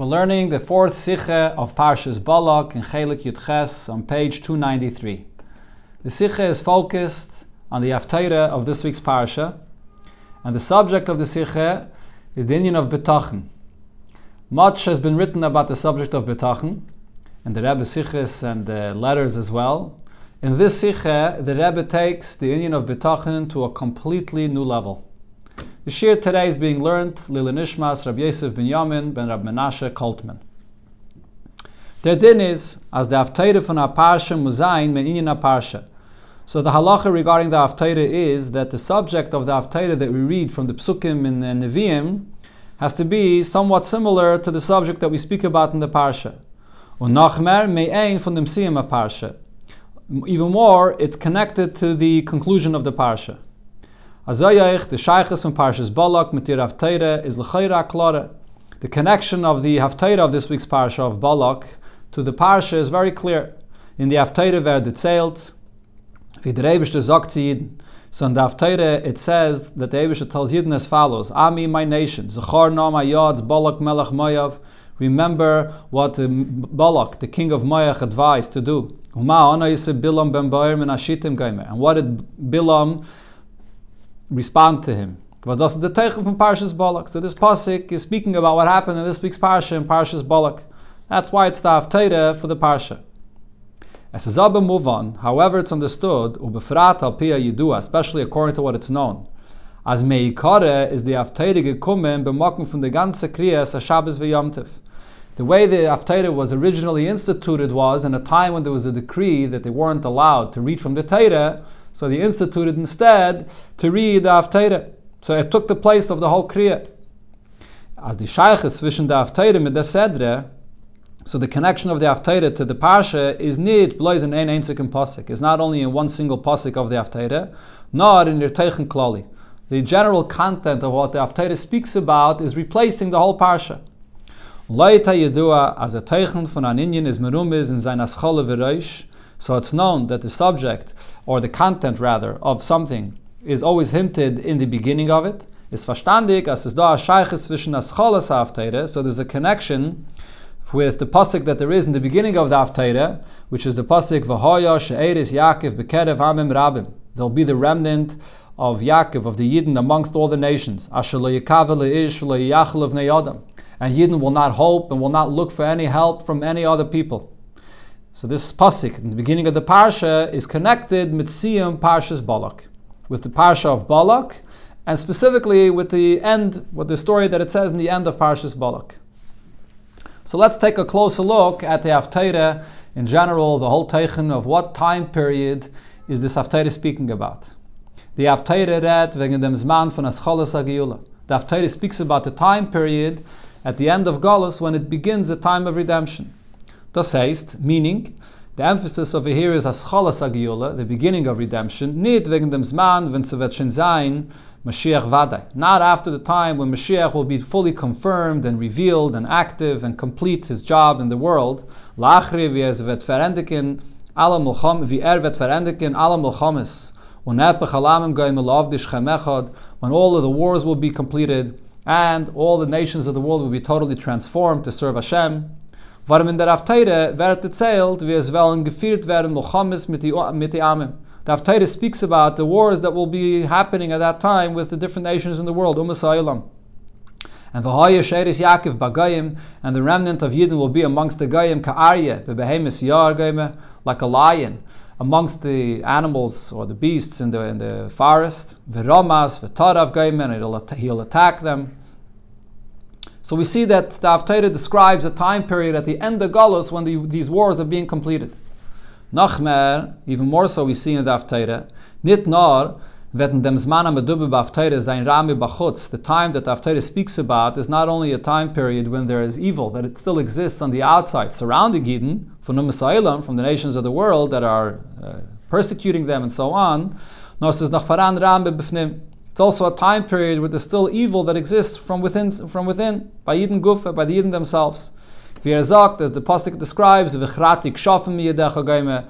We're learning the fourth Sikha of Parshas Balak in Chelik Yudches on page 293. The Sikha is focused on the Haftarah of this week's Parsha, and the subject of the Sikha is the Indian of Bitachon. Much has been written about the subject of Bitachon, and the Rebbe Sikhs and the letters as well. In this Sikha, the Rebbe takes the Indian of Bitachon to a completely new level. The Shiur today is being learned Lila Nishmas Rabbi Yosef ben Yamin ben Rabbi Menashe Koltman. Der din is, as the Haftarah von a Parsha muzayin men inyan a Parsha. So the halacha regarding the Haftarah is that the subject of the Haftarah that we read from the Psukim in the Nevi'im has to be somewhat similar to the subject that we speak about in the Parsha. Und me'ein von dem Siyam Parsha. Even more, it's connected to the conclusion of the Parsha. Azayach, the Shaykhs from Parshas Balak, Mitir Haftarah, is L'chayra Klare. The connection of the Haftarah of this week's Parsha of Balak to the Parsha is very clear. In the Haftarah where it sailed, wie der zu So in the Haftarah it says that the Eibishter tells Yidden as follows, Ami, my nation, Zachar Nam Ayadz, Balak Melech Mayav, remember what Balak, the king of Mayach, advised to do. And what did Bilam respond to him. But that's the Teichel from Parshas Balak. So this pasuk is speaking about what happened in this week's Parsha in Parshas Balak. That's why it's the Haftarah for the Parsha. As a Zabba move on, however it's understood, ubefrat al pia yidua, especially according to what it's known. As meikare is the Haftarah gekommen b'makum from the ganze kriyas a Shabbos v'yomtiv. The way the Haftarah was originally instituted was in a time when there was a decree that they weren't allowed to read from the Torah, so they instituted instead to read the Haftarah. So it took the place of the whole Kriya. As the Shaykh is zwischen the Haftarah mit der Sedre, so the connection of the Haftarah to the Parsha is nit blois in ein einzigen. It's not only in one single Pasuk of the Haftarah, nor in the Teichen Klali. The general content of what the Haftarah speaks about is replacing the whole Parsha. Leita Yedua as a Teichen von an Indian is merumiz in seiner Schole v'reish, so it's known that the subject, or the content rather, of something is always hinted in the beginning of it. Is as as cholas so there's a connection with the pasuk that there is in the beginning of the hafteire, which is the pasuk v'hoya she'eris Yaakov bekerev amim rabim. There'll be the remnant of Yaakov, of the Yidden amongst all the nations. Asher lo le'ish lo yachal of. And Yidden will not hope and will not look for any help from any other people. So this pasuk in the beginning of the parsha is connected with Siyam Parshas Balak, with the parsha of Balak, and specifically with the end, with the story that it says in the end of Parshas Balak. So let's take a closer look at the Haftarah in general, the whole teichen of what time period is this Haftarah speaking about. The Haftarah read wegen dem Zman von Ascholas Agiyula. The Haftarah speaks about the time period at the end of Galus when it begins the time of redemption. Das heißt, meaning, the emphasis over here is Aschalas Agiyula, the beginning of redemption, nicht wegen dem Zman, wenn sie wird schon sein, Mashiach Vadai. Not after the time when Mashiach will be fully confirmed and revealed and active and complete his job in the world. Lachri, wie es wird verendigen, alle Mulcham, wie er wird verendigen, alle when all of the wars will be completed, and all the nations of the world will be totally transformed to serve Hashem. Warum in der Haftarah wird erzählt, wie es wollen geführt werden, Milchamis mit die, mit die Amim. The Haftarah speaks about the wars that will be happening at that time with the different nations in the world, Umas Ha'olam. And V'haya Sheris Yaakov Bagayim, and the remnant of Yidden will be amongst the Gayim Ka'arye, Bebehemis Yar Gayim, like a lion, amongst the animals or the beasts in the, in the forest. V'romas, V'tarav Gayim, and he'll attack them. So we see that the Haftarah describes a time period at the end of Galus when the, these wars are being completed. Nachmer, even more so we see in the Haftarah, nit nor that dem Zman Medube B'Haftarah sein the time that the Haftarah speaks about is not only a time period when there is evil, that it still exists on the outside, surrounding Eden, from the from the nations of the world that are uh, persecuting them and so on, nor says nach Faran Rami B'fnim, it's also a time period where there's still evil that exists from within, from within by Yidden Gufa, by the Yidden themselves. V'yerzakt, as the pasuk describes, v'chratik shafim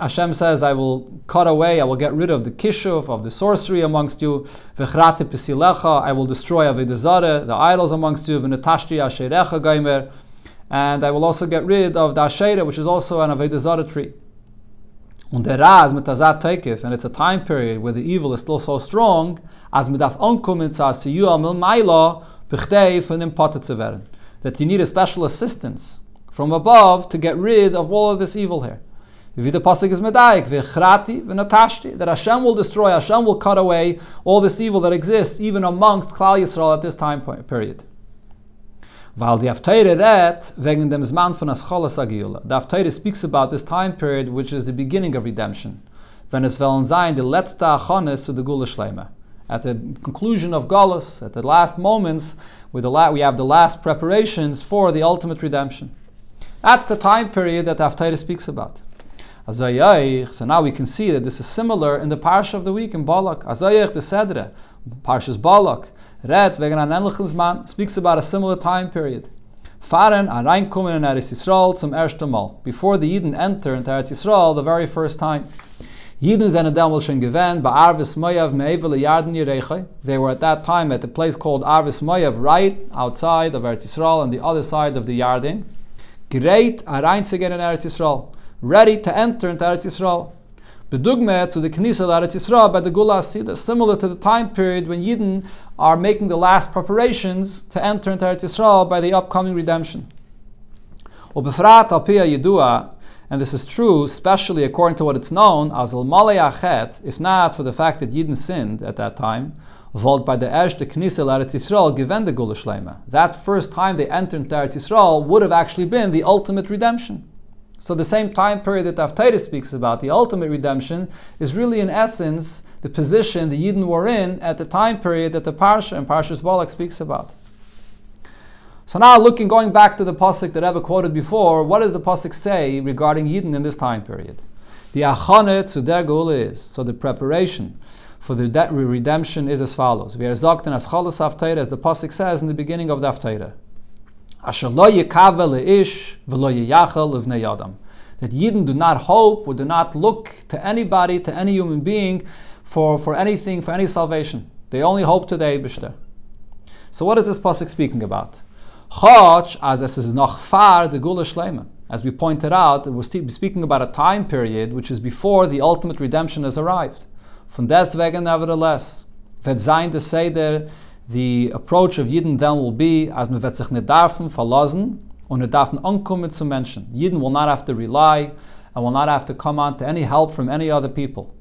Hashem says, I will cut away, I will get rid of the kishuf, of the sorcery amongst you. V'chrati pesilecha, I will destroy avodah zarah, the idols amongst you. V'netashti asherecha gaimer, and I will also get rid of the Asherah, which is also an Avodah tree. Und der Raz mit Teikif, and it's a time period where the evil is still so strong, as mit auf zu Asiyu al Mil Maila, bechdei von dem Potte zu werden. That you need a special assistance from above to get rid of all of this evil here. Wie the pasuk is medayik, v'chrati v'natashti, that Hashem will destroy, Hashem will cut away all this evil that exists even amongst Klal Yisrael at this time period. Weil die Afteire er redt wegen dem Zman von Ascholas Agiyula. The Afteire speaks about this time period which is the beginning of redemption. Wenn es wollen sein, die letzte Achonis to the Gula Shleima. At the conclusion of Galus, at the last moments, with the la- we have the last preparations for the ultimate redemption. That's the time period that the speaks about. So now we can see that this is similar in the parsha of the week in Balak. Azayach the Sedre, Parshas Balak. Red wegen an ähnlichen Zman speaks about a similar time period. Fahren an reinkommen in Eretz Yisrael zum ersten Mal. Before the Yidden enter into Eretz Yisrael the very first time. Yidden sind damals schon gewähnt bei Arvis Moyav me'evel Yarden Yerechai. They were at that time at a place called Arvis Moyav, right outside of Eretz Yisrael on the other side of the Yarden. Great a reinzugehen in Eretz Yisrael. Ready to enter into Eretz Yisrael. Bedugme to the Knesset Eretz Yisrael by the Gula Asida, similar to the time period when Yidden are making the last preparations to enter into Eretz Yisrael by the upcoming redemption. Yedua, and this is true, especially according to what it's known as al Achet, if not for the fact that Yidden sinned at that time, volt by the Esh the Knesset Eretz Yisrael given the Gula. That first time they entered into Eretz Yisrael would have actually been the ultimate redemption. So the same time period that Avtaita speaks about, the ultimate redemption, is really in essence the position the Yidden were in at the time period that the Parsha and Parshas Balak speaks about. So now looking, going back to the pasuk that Rebbe quoted before, what does the pasuk say regarding Yidden in this time period? The achane to their goal is, so the preparation for the redemption is as follows. We are zokten as as the pasuk says in the beginning of the Avtaita. That Yidden do not hope or do not look to anybody, to any human being, for, for anything, for any salvation. They only hope to the Eibishter. So what is this pasuk speaking about? As far the. As we pointed out, we're speaking about a time period which is before the ultimate redemption has arrived. Von deswegen, nevertheless, wird sein der Seder the approach of Yidden then will be, as man sich nicht darfen verlassen und nicht darfen ankommen zu Menschen. Yidden will not have to rely and will not have to come on to any help from any other people.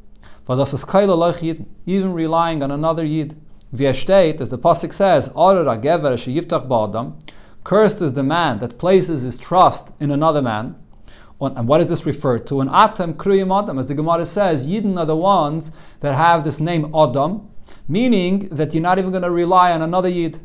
For das ist keile leuch Yidden, even relying on another Yid. Wie er steht, as the Pasuk says, Orer agever yiftach ba'adam, cursed is the man that places his trust in another man. And what does this refer to? An atam kriyim adam, as the Gemara says, Yidden are the ones that have this name Adam, meaning that you're not even going to rely on another Yid.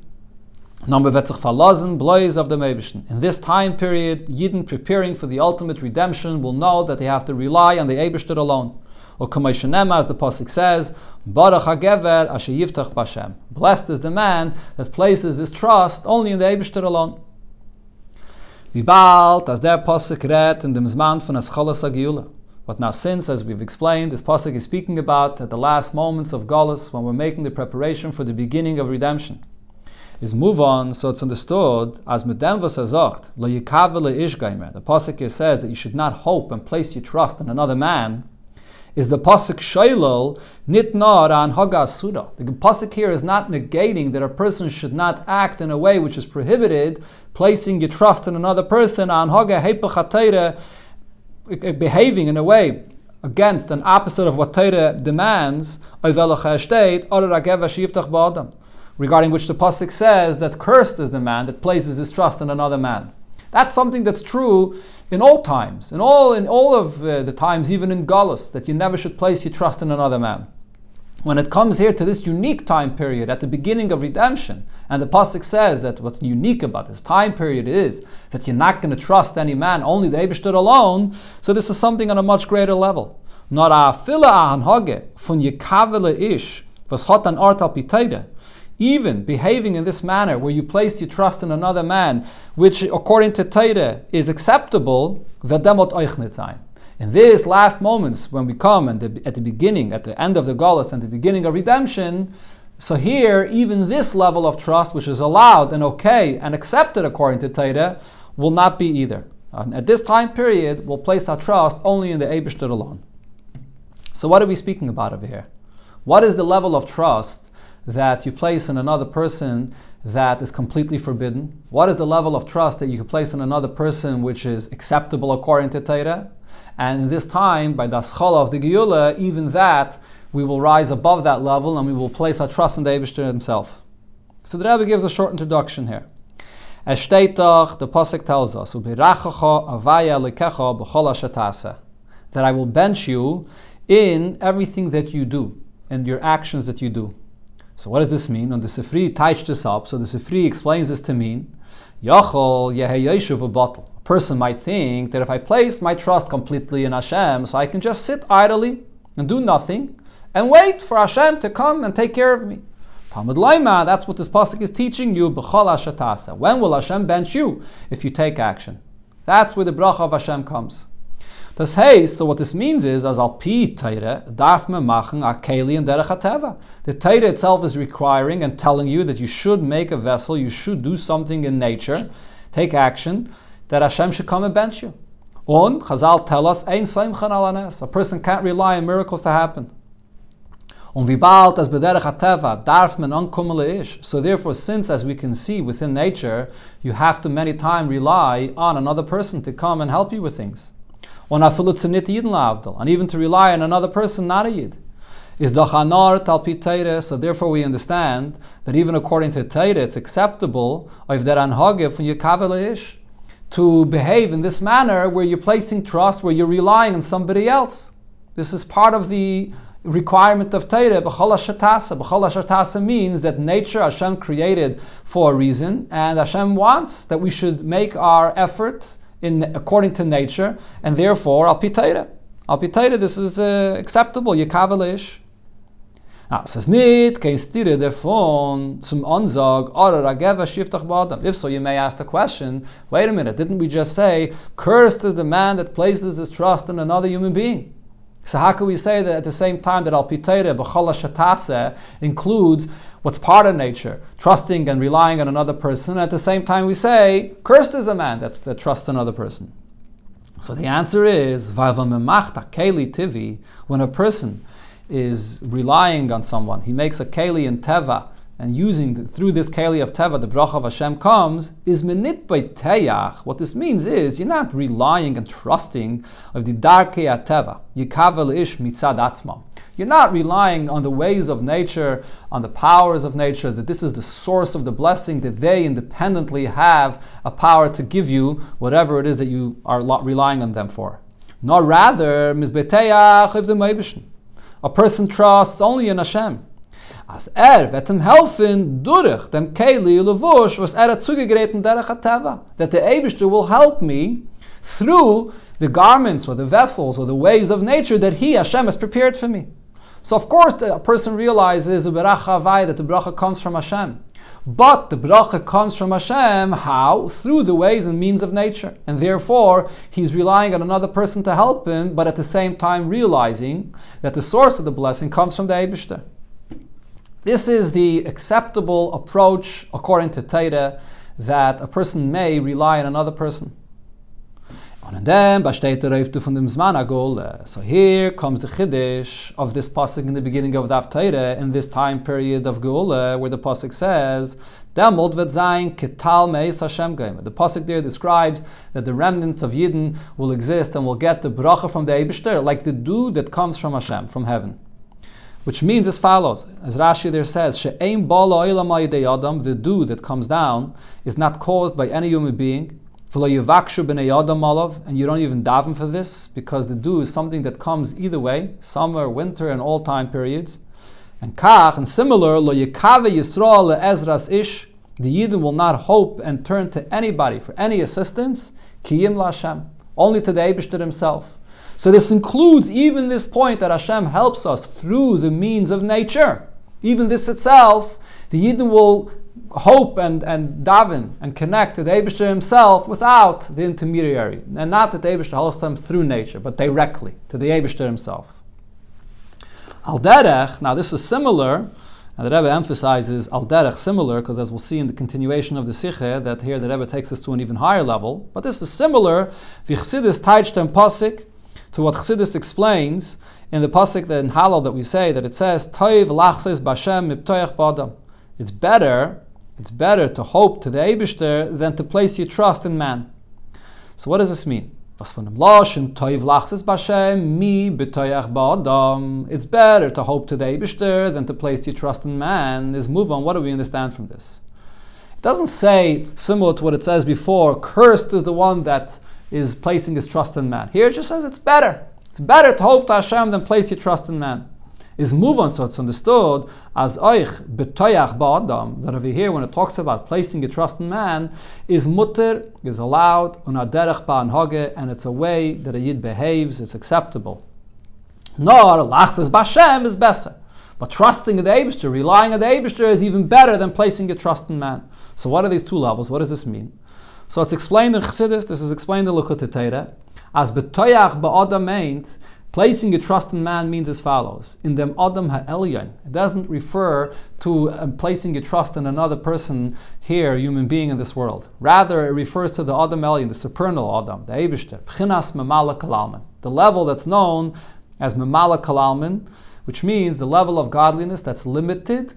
Number sich verlassen, blois of the. In this time period, Yidden preparing for the ultimate redemption will know that they have to rely on the Eibishter alone. Or as the Pasuk says, Baruch b'Hashem. Blessed is the man that places his trust only in the Eibishter alone. As der in von HaGeula. But now, since, as we've explained, this pasuk is speaking about at the last moments of Galus, when we're making the preparation for the beginning of redemption, is move on. So it's understood as medem v'sazocht lo yikavele ishgaimer. The pasuk here says that you should not hope and place your trust in another man. Is the pasuk shailol nitnar an hagasura? The pasuk here is not negating that a person should not act in a way which is prohibited, placing your trust in another person an haga behaving in a way against an opposite of what Torah demands, regarding which the pasuk says that cursed is the man that places his trust in another man. That's something that's true in all times, in all in all of uh, the times, even in Galus, that you never should place your trust in another man when it comes here to this unique time period at the beginning of redemption, and the pasuk says that what's unique about this time period is that you're not going to trust any man, only the Eibushter alone. So this is something on a much greater level. Ish even behaving in this manner where you place your trust in another man, which according to Torah is acceptable, vedemot euch sein in these last moments, when we come at the, at the beginning, at the end of the Golas and the beginning of redemption, so here, even this level of trust, which is allowed and okay and accepted according to Torah, will not be either. And at this time period, we'll place our trust only in the Eibishter alone. So, what are we speaking about over here? What is the level of trust that you place in another person that is completely forbidden? What is the level of trust that you can place in another person which is acceptable according to Torah? And this time, by the Aschala of the Geula, even that, we will rise above that level and we will place our trust in the Eibishter himself. So the Rebbe gives a short introduction here. Es steht doch, the Pasuk tells us, that I will bench you in everything that you do and your actions that you do. So what does this mean? And the Sifri touched this up. So the Sifri explains this to mean, Yachol a bottle. Person might think that if I place my trust completely in Hashem, so I can just sit idly and do nothing and wait for Hashem to come and take care of me. Talmud Laima, that's what this pasuk is teaching you. When will Hashem bench you if you take action? That's where the bracha of Hashem comes. So what this means is, as al pi teire, darf me machen and derech. The teire itself is requiring and telling you that you should make a vessel, you should do something in nature, take action, that Hashem should come and bench you. Und Chazal tell us, ein seimchan alanes. A person can't rely on miracles to happen. Darf ish. So therefore, since as we can see within nature, you have to many times rely on another person to come and help you with things. And even to rely on another person, not a Yid. Is doch anar talpi so therefore we understand that even according to Teire, it's acceptable of der anhage von Yekavele ish to behave in this manner where you're placing trust, where you're relying on somebody else. This is part of the requirement of Torah. B'chol shatasa. B'chol means that nature Hashem created for a reason, and Hashem wants that we should make our effort in according to nature, and therefore al pitayra. Al pitayra, this is uh, acceptable. Yekavelish. Zum oder ageva shiftach b'adam. If so, you may ask the question, wait a minute, didn't we just say, cursed is the man that places his trust in another human being? So how can we say that at the same time that al pitayra b'chala shatase includes what's part of nature, trusting and relying on another person. At the same time, we say, cursed is a man that, that trusts another person. So the answer is, tivi, when a person is relying on someone, he makes a keli in teva, and using through this keli of teva, the bracha of Hashem comes, is menit by teyach. What this means is you're not relying and trusting of the darkei teva. Yikavel ish mitzad atzma. You're not relying on the ways of nature, on the powers of nature, that this is the source of the blessing, that they independently have a power to give you whatever it is that you are relying on them for. Nor rather, a person trusts only in Hashem. As er ihm helfen durch dem Keli Levush, was er hat zugegräten derech Teva. That the Eibishter will help me through the garments or the vessels or the ways of nature that he, Hashem, has prepared for me. So of course a person realizes that the bracha comes from Hashem. But the bracha comes from Hashem, how? Through the ways and means of nature. And therefore, he's relying on another person to help him, but at the same time realizing that the source of the blessing comes from the Eibishter. This is the acceptable approach, according to Torah, that a person may rely on another person. Besteht der Reifte von dem Zman Agol. Uh, so here comes the Chiddush of this Pasuk in the beginning of the Haftarah, in this time period of Geula, where the Pasuk says, Demult wird ketal meis Hashem. The Pasuk there describes that the remnants of Yidden will exist and will get the bracha from the Eibishter, like the dew that comes from Hashem, from heaven. Which means as follows, as Rashi there says, She'eim bala adam, the dew that comes down is not caused by any human being, and you don't even daven for this because the dew is something that comes either way, summer, winter, and all time periods. And kach, and similar, lo yikave Yisrael ezras ish, the Yidden will not hope and turn to anybody for any assistance, kiyim Lashem, only to the Abishter himself. So this includes even this point that Hashem helps us through the means of nature. Even this itself, the Yidden will hope and, and daven and connect to the Abishter himself without the intermediary. And not that the Abishter helps them through nature, but directly to the Abishter himself. Al derech, now this is similar, And the Rebbe emphasizes al derech similar, because as we'll see in the continuation of the Sikhe, that here the Rebbe takes us to an even higher level. But this is similar, v'chsidis taichdem pasik, to what Chassidus explains in the pasuk in Hallel that we say that it says Toiv lachses bashem miptoyach badam. It's better, it's better to hope to the Eibishter than to place your trust in man. So what does this mean? It's better to hope to the Eibishter than to place your trust in man. Is move on. What do we understand from this? It doesn't say similar to what it says before. Cursed is the one that is placing his trust in man. Here it just says it's better. It's better to hope to Hashem than place your trust in man. Is move on, so it's understood as oich betoyach ba'adam, that over here when it talks about placing a trust in man, is mutter, is allowed, unaderech ba'anhoge, and it's a way that a yid behaves, it's acceptable. Nor lachzes b'Hashem is better. But trusting in the Abishter, relying on the Abishter is even better than placing your trust in man. So what are these two levels? What does this mean? So it's explained in Chassidus, this is explained in Likkutei Torah, as betoyach ba'adam meint, placing your trust in man means as follows. In them adam ha'elyon, it doesn't refer to um, placing your trust in another person here, human being in this world. Rather, it refers to the adam elyon, the supernal adam, the Eibishter, pchinas memala kalalman, the level that's known as memala kalalman, which means the level of godliness that's limited,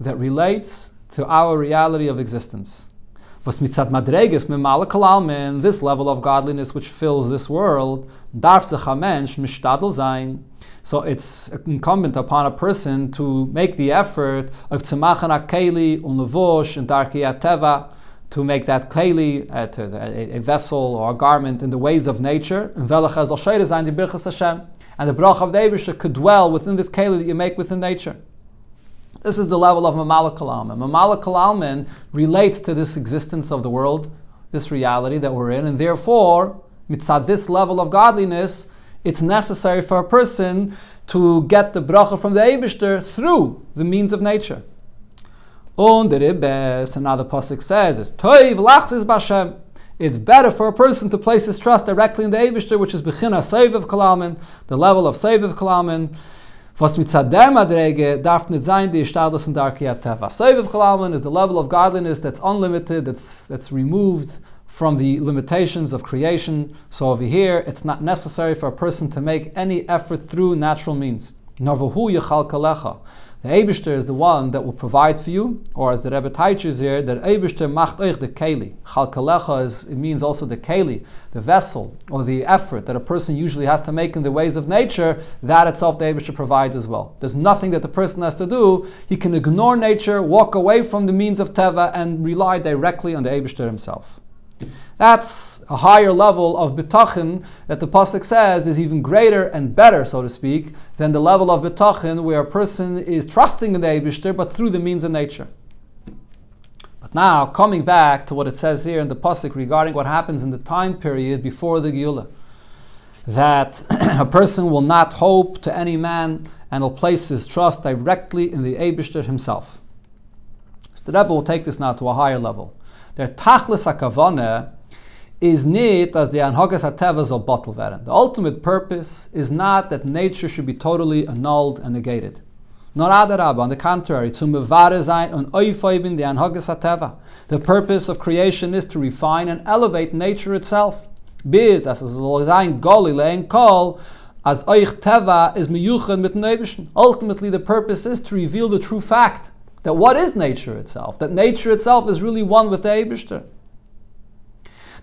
that relates to our reality of existence was mitzat madreges memale kalalmen, this level of godliness which fills this world, darf sich a mensch. So it's incumbent upon a person to make the effort of tzemachan akeli unlevosh and darki teva to make that keli, a, vessel or a garment in the ways of nature. And the brach of the Eibishter could dwell within this keli that you make within nature. This is the level of Mamala Kalalman. Mamala Kalalman relates to this existence of the world, this reality that we're in, and therefore, mitzad this level of godliness, it's necessary for a person to get the bracha from the Eibishter through the means of nature. Und Ribbes, another pasuk says, is Toiv lachzis b'Hashem. It's better for a person to place his trust directly in the Eibishter, which is Bechina Seiv of the level of Seiv of was mit der Madrege darf nicht sein, die Stadus und Darkia Teva. Of Kalalman is the level of godliness that's unlimited, that's, that's removed from the limitations of creation. So over here, it's not necessary for a person to make any effort through natural means. Norvahu yechal kalecha. The Eibishter is the one that will provide for you, or as the Rebbe teaches here, that Eibishter macht euch the keli. Chalkalecha is it means also the keli, the vessel or the effort that a person usually has to make in the ways of nature. That itself the Eibishter provides as well. There's nothing that the person has to do. He can ignore nature, walk away from the means of teva, and rely directly on the Eibishter himself. That's a higher level of bitachon that the pasuk says is even greater and better, so to speak, than the level of bitachon where a person is trusting in the Eibishter, but through the means of nature. But now, coming back to what it says here in the pasuk regarding what happens in the time period before the Geula, that a person will not hope to any man and will place his trust directly in the Eibishter himself. So the Rebbe will take this now to a higher level. Der Tachlis HaKavane is nicht as the Anhagas HaTeva soll bottle. The ultimate purpose is not that nature should be totally annulled and negated. Nor adarab, on the contrary, to mevare sein und oifoibin the Anhagas HaTeva. The purpose of creation is to refine and elevate nature itself. Biz, as soll sein, goli kol, as oich teva is miyuchen mit. Ultimately, the purpose is to reveal the true fact that what is nature itself? That nature itself is really one with the Eibishter.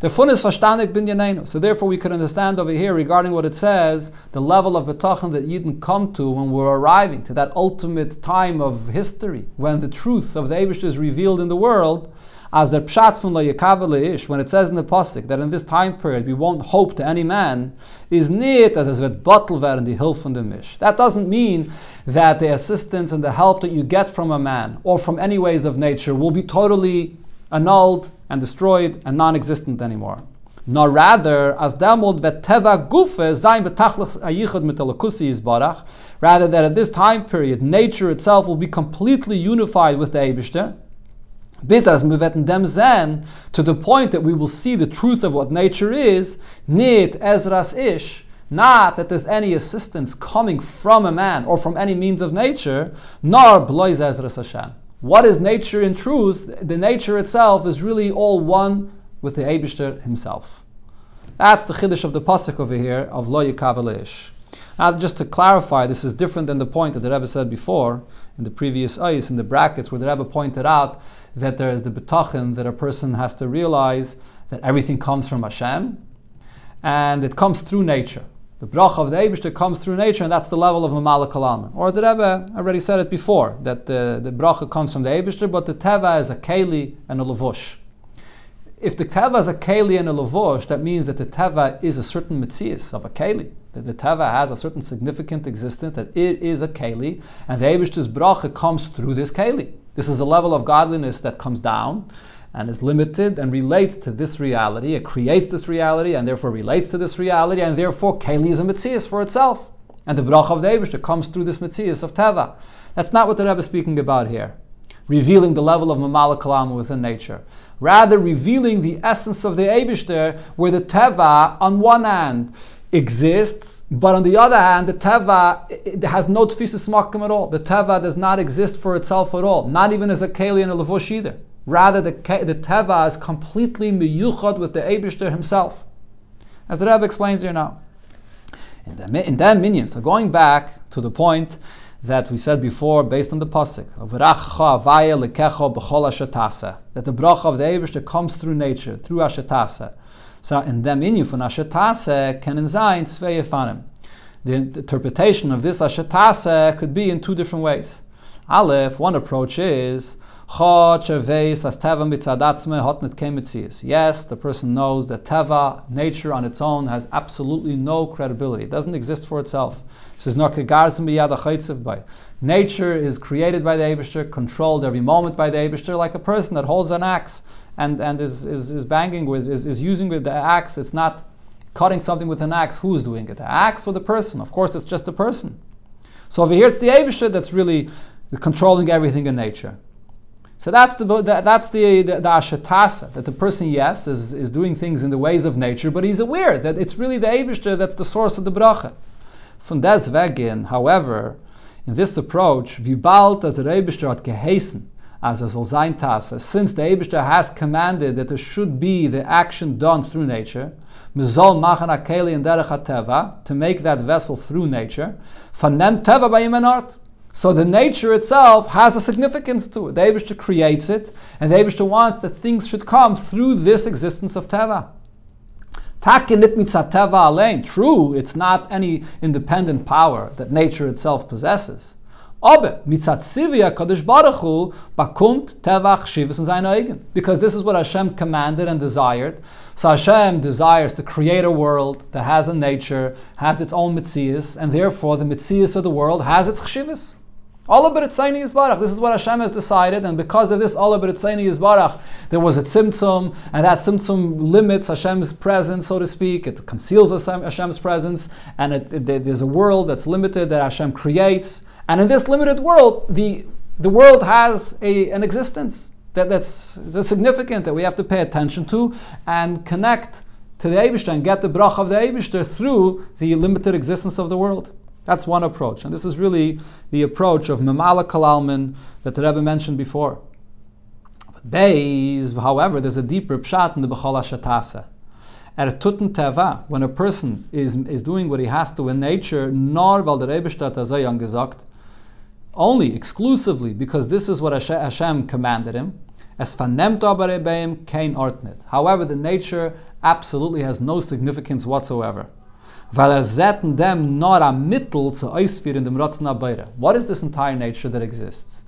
The fun is verstandig bin So therefore we can understand over here regarding what it says, the level of bitachon that Yidden come to when we're arriving to that ultimate time of history, when the truth of the Eibush is revealed in the world, as the pshat from the ish, when it says in the pasuk that in this time period we won't hope to any man, is nit as es wird bottle werden die Hilfe von the mish. That doesn't mean that the assistance and the help that you get from a man or from any ways of nature will be totally annulled and destroyed and non-existent anymore. Nor rather, as demod teva gufe zayin betachlich ayichud mit barach, rather that at this time period, nature itself will be completely unified with the Eibishter, bis as wir dem zen to the point that we will see the truth of what nature is, nit ezras ish, Not that there's any assistance coming from a man or from any means of nature, nor blois Ezras Hashem. What is nature in truth? The nature itself is really all one with the Abishter himself. That's the chiddush of the pasuk over here of lo yikavelish. Now, just to clarify, this is different than the point that the Rebbe said before in the previous ice in the brackets, where the Rebbe pointed out that there is the bitachon that a person has to realize that everything comes from Hashem, and it comes through nature. The bracha of the Eibishter comes through nature, and that's the level of Mamala Kalam. Or the Rebbe already said it before, that the, the bracha comes from the Eibishter, but the Teva is a Keli and a Lavush. If the Teva is a Keli and a Lavush, that means that the Teva is a certain Metzias of a Keli. That the Teva has a certain significant existence, that it is a Keli, and the Eibishter's bracha comes through this Keli. This is a level of godliness that comes down, and is limited and relates to this reality. It creates this reality and therefore relates to this reality, and therefore Keli is a Metzias for itself. And the bracha of the Eibishter comes through this Metzias of Teva. That's not what the Rebbe is speaking about here, revealing the level of Mamala Kalam within nature. Rather, revealing the essence of the Eibishter, where the Teva, on one hand, exists, but on the other hand, the teva has no tfisas makim at all. The teva does not exist for itself at all, not even as a keli and a levush either. Rather, the, the teva is completely miyuchad with the Abishter himself. As the Rebbe explains here now. In, the, in that minion, so going back to the point that we said before, based on the pasuk of that the bracha of the Abishter comes through nature, through Ashetase. So in dem inyu von Ashetase can sein zwei fanim. The interpretation of this Ashetase could be in two different ways. Aleph, one approach is Yes, the person knows that Teva, nature on its own, has absolutely no credibility. It doesn't exist for itself. Nature is created by the Abishter, controlled every moment by the Abishter, like a person that holds an axe and, and is, is, is banging with, is, is using with the axe. It's not cutting something with an axe. Who's doing it? The axe or the person? Of course, it's just the person. So over here, it's the Abishter that's really controlling everything in nature. So that's the that's the the, the ashatasa that the person yes is, is doing things in the ways of nature, but he's aware that it's really the Eibushter that's the source of the bracha. Von Wegen, however, in this approach, wie bald as the Eibushter hat as a soll sein Tase, since the Eibushter has commanded that there should be the action done through nature, mizol machen akeli and derech teva to make that vessel through nature, von teva by art. So the nature itself has a significance to it. The Abishta creates it, and the Abishta wants that things should come through this existence of Teva. Takinit teva alain. True, it's not any independent power that nature itself possesses. Aber mitzat sivia kadosh baruch eigen. Because this is what Hashem commanded and desired. So Hashem desires to create a world that has a nature, has its own mitzias, and therefore the mitzias of the world has its chshivas. Allah b'ritzaini yizbarach. This is what Hashem has decided, and because of this Allah b'ritzaini yizbarach, there was a tzimtzum, and that tzimtzum limits Hashem's presence, so to speak. It conceals Hashem's presence, and it, it, there's a world that's limited that Hashem creates. And in this limited world, the the world has a, an existence that, that's, that's significant that we have to pay attention to and connect to the Eibishter and get the brach of the Eibishter through the limited existence of the world. That's one approach. And this is really the approach of Memala Kalalman that the Rebbe mentioned before. Beis, however, there's a deeper pshat in the Bechol Shatasa. At er Tutten Teva, when a person is, is doing what he has to in nature, nor weil der Azayan gesagt, only, exclusively, because this is what Hashem commanded him, as vernemt aber beim kein ortnet. However, the nature absolutely has no significance whatsoever weil er setten dem nor a mittel zu ausführen dem Rotzen What is this entire nature that exists?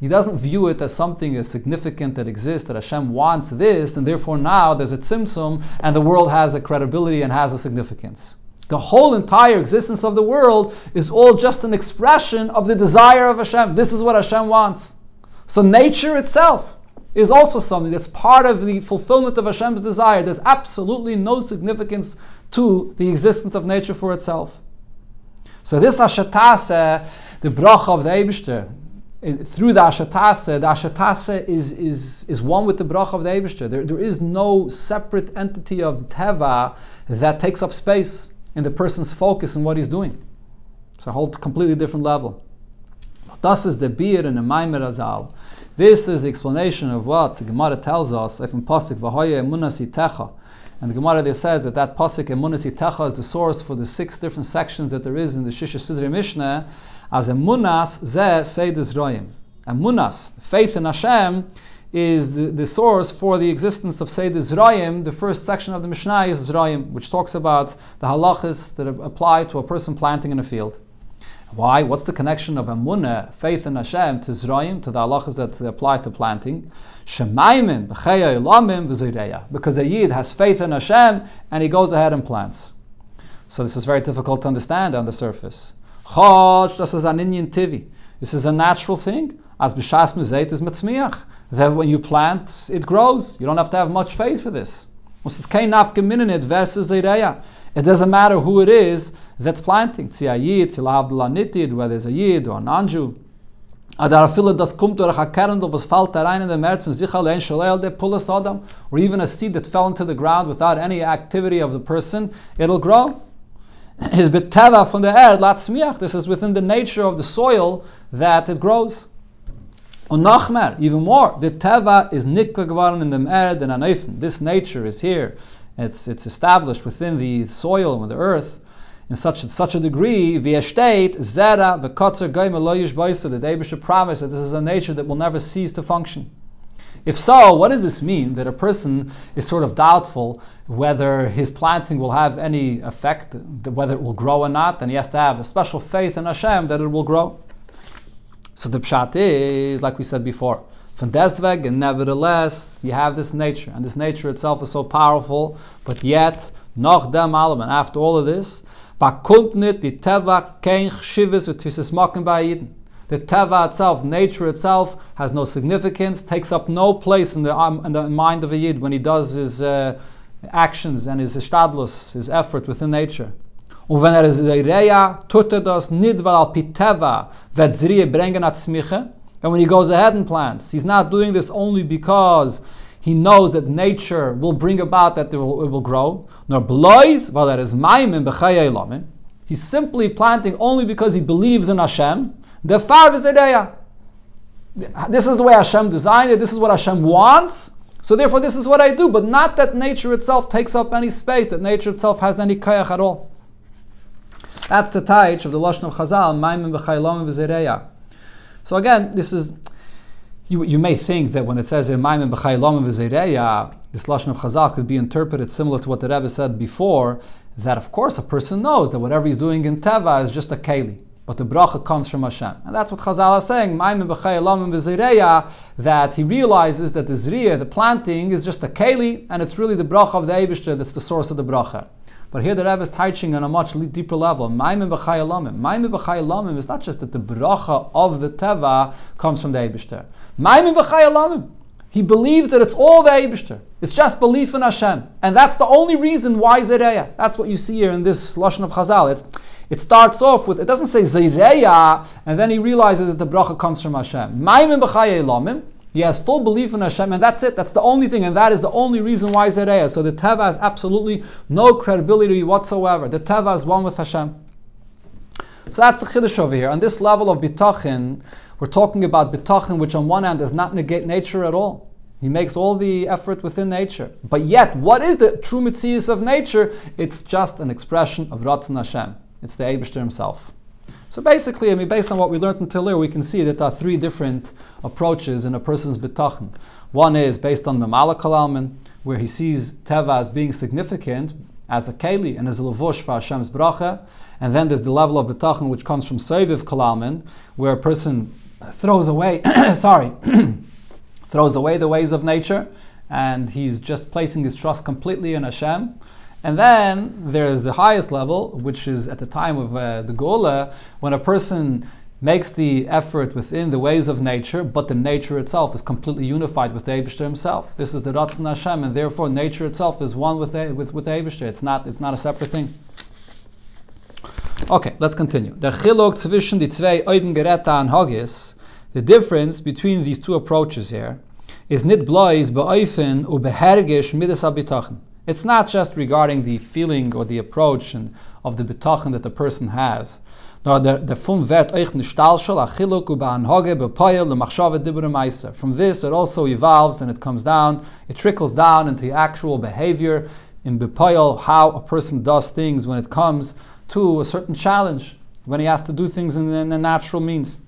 He doesn't view it as something as significant that exists, that Hashem wants this, and therefore now there's a tzimtzum, and the world has a credibility and has a significance. The whole entire existence of the world is all just an expression of the desire of Hashem. This is what Hashem wants. So nature itself is also something that's part of the fulfillment of Hashem's desire. There's absolutely no significance to the existence of nature for itself. So this ashatase, the bracha of the Eibishter, through the ashatase, the ashatase is, is, is one with the bracha of the Eibishter. There, there is no separate entity of teva that takes up space in the person's focus and what he's doing. It's a whole completely different level. Das is the beer in the Maimer Azal. This is the explanation of what the Gemara tells us If from Pasuk Vahoye Munasi Techa. And the Gemara there says that that Pasuk Emunasi Techa is the source for the six different sections that there is in the Shisha Sidri Mishnah as Emunas Ze Seidis Royim. Emunas, faith in Hashem, is the, the source for the existence of Seder Zrayim. The first section of the Mishnah is Zrayim, which talks about the halachas that apply to a person planting in a field. Why? What's the connection of Amunah, faith in Hashem, to Zrayim, to the halachas that apply to planting? Because a Yid has faith in Hashem and he goes ahead and plants. So this is very difficult to understand on the surface. This is a natural thing. As b'shas is. That when you plant, it grows. You don't have to have much faith for this. It doesn't matter who it is that's planting. Whether it's a yid or an anju. Adar viele das kommt durch a kernel was fällt da in der März von sich allein shalel der pulas adam or even a seed that fell into the ground without any activity of the person it'll grow his beteva from the air latzmiach this is within the nature of the soil that it grows Noch even more, the teva is nikka geworden in the Erd and aneifen. This nature is here. It's, it's established within the soil and the earth in such such a degree, state, zera, v'kotzer goyim eloyish boisa, David should promise that this is a nature that will never cease to function. If so, what does this mean? That a person is sort of doubtful whether his planting will have any effect, whether it will grow or not, and he has to have a special faith in Hashem that it will grow. So the pshat is, like we said before, from desveg, and nevertheless, you have this nature, and this nature itself is so powerful, but yet, noch dem allem, and after all of this, bakumpnit the teva kein chshivas v'tfisis makim ba'yidin. The teva itself, nature itself, has no significance, takes up no place in the, um, in the mind of a yid when he does his uh, actions and his ishtadlus, his effort within nature. Und wenn er es tut er das nicht, weil wird bringen. And when he goes ahead and plants, he's not doing this only because he knows that nature will bring about that it will, it will grow. Nor blois, weil er is maimim b'chaya ilamim. He's simply planting only because he believes in Hashem. The far is This is the way Hashem designed it. This is what Hashem wants. So therefore, this is what I do. But not that nature itself takes up any space. That nature itself has any kayach at all. That's the taich of the Lashon of Chazal, Maimim b'chaylom v'zereya. So again, this is, you, you may think that when it says in Maimim b'chaylom v'zereya, this Lashon of Chazal could be interpreted similar to what the Rebbe said before, that of course a person knows that whatever he's doing in Teva is just a keli. But the bracha comes from Hashem. And that's what Chazal is saying, Maime Bachhailam vizireya, that he realizes that the zriya, the planting, is just a keli, and it's really the bracha of the Eibishter that's the source of the bracha. But here the Rebbe is teaching on a much deeper level. Maimim b'chayalamim. Maimim b'chayalamim is not just that the bracha of the teva comes from the Eibishter. Maimim b'chayalamim. He believes that it's all the Eibishter. It's just belief in Hashem. And that's the only reason why Zereya. That's what you see here in this Lashon of Chazal. It's, it starts off with, it doesn't say Zereya, and then he realizes that the bracha comes from Hashem. Maimim b'chayalamim. He has full belief in Hashem, and that's it. That's the only thing, and that is the only reason why Zereya. So the Teva has absolutely no credibility whatsoever. The Teva is one with Hashem. So that's the Chiddush over here. On this level of Bitachon, we're talking about Bitachon, which on one hand does not negate nature at all. He makes all the effort within nature. But yet, what is the true Mitzias of nature? It's just an expression of Ratzon Hashem. It's the Abishter himself. So basically, I mean, based on what we learned until here, we can see that there are three different approaches in a person's bitachon. One is based on Memala Kalalman, where he sees Teva as being significant as a keli and as a levush for Hashem's bracha. And then there's the level of bitachon which comes from Seviv Kalalman, where a person throws away, sorry, throws away the ways of nature, and he's just placing his trust completely in Hashem. And then there is the highest level, which is at the time of uh, the Gola, when a person makes the effort within the ways of nature, but the nature itself is completely unified with the Abishter himself. This is the Ratzon Hashem, and therefore nature itself is one with the, with, with the Abishter. It's not, it's not a separate thing. Okay, let's continue. Zwischen die zwei the difference between these two approaches here, is nit blois beäufen u behergish midas abitachen. It's not just regarding the feeling or the approach and of the bitachon that the person has. From this, it also evolves and it comes down, it trickles down into the actual behavior in bepoyel, how a person does things when it comes to a certain challenge, when he has to do things in, a natural means.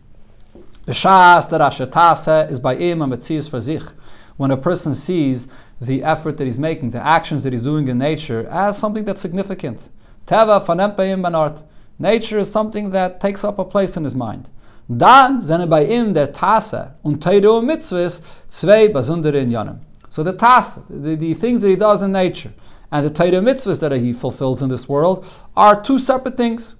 B'shas der is by im a for. When a person sees the effort that he's making, the actions that he's doing in nature, as something that's significant. Teva fanem banart. Nature is something that takes up a place in his mind. Dan zene bei ihm der Tase und Teiro Mitzvahs zwei besondere Inyanim. So the Tase, the, the things that he does in nature, and the Teiro Mitzvahs that he fulfills in this world are two separate things.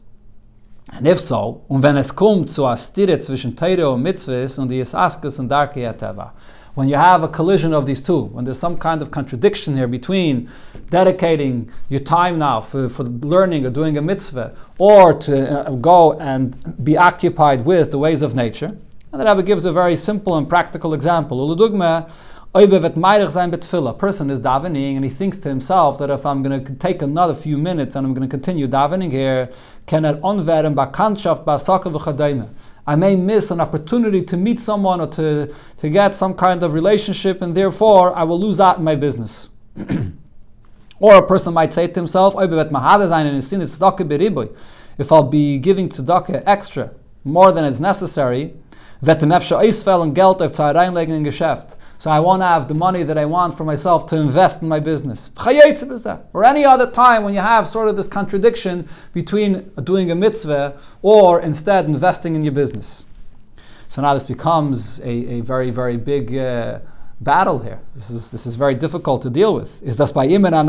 And if so, und wenn es kommt zu a Stire zwischen Teiro und Mitzvahs und die Isaskes und Darke Yateva, when you have a collision of these two, when there's some kind of contradiction here between dedicating your time now for, for learning or doing a mitzvah, or to uh, go and be occupied with the ways of nature, and the Rebbe gives a very simple and practical example. A person is davening and he thinks to himself that if I'm going to take another few minutes and I'm going to continue davening here, I may miss an opportunity to meet someone or to, to get some kind of relationship, and therefore I will lose out in my business. or a person might say to himself, if I'll be giving tzedakah extra, more than is necessary, so I want to have the money that I want for myself to invest in my business. Or any other time when you have sort of this contradiction between doing a mitzvah or instead investing in your business. So now this becomes a, a very, very big uh, battle here. This is, this is very difficult to deal with. Is das bei ihm in um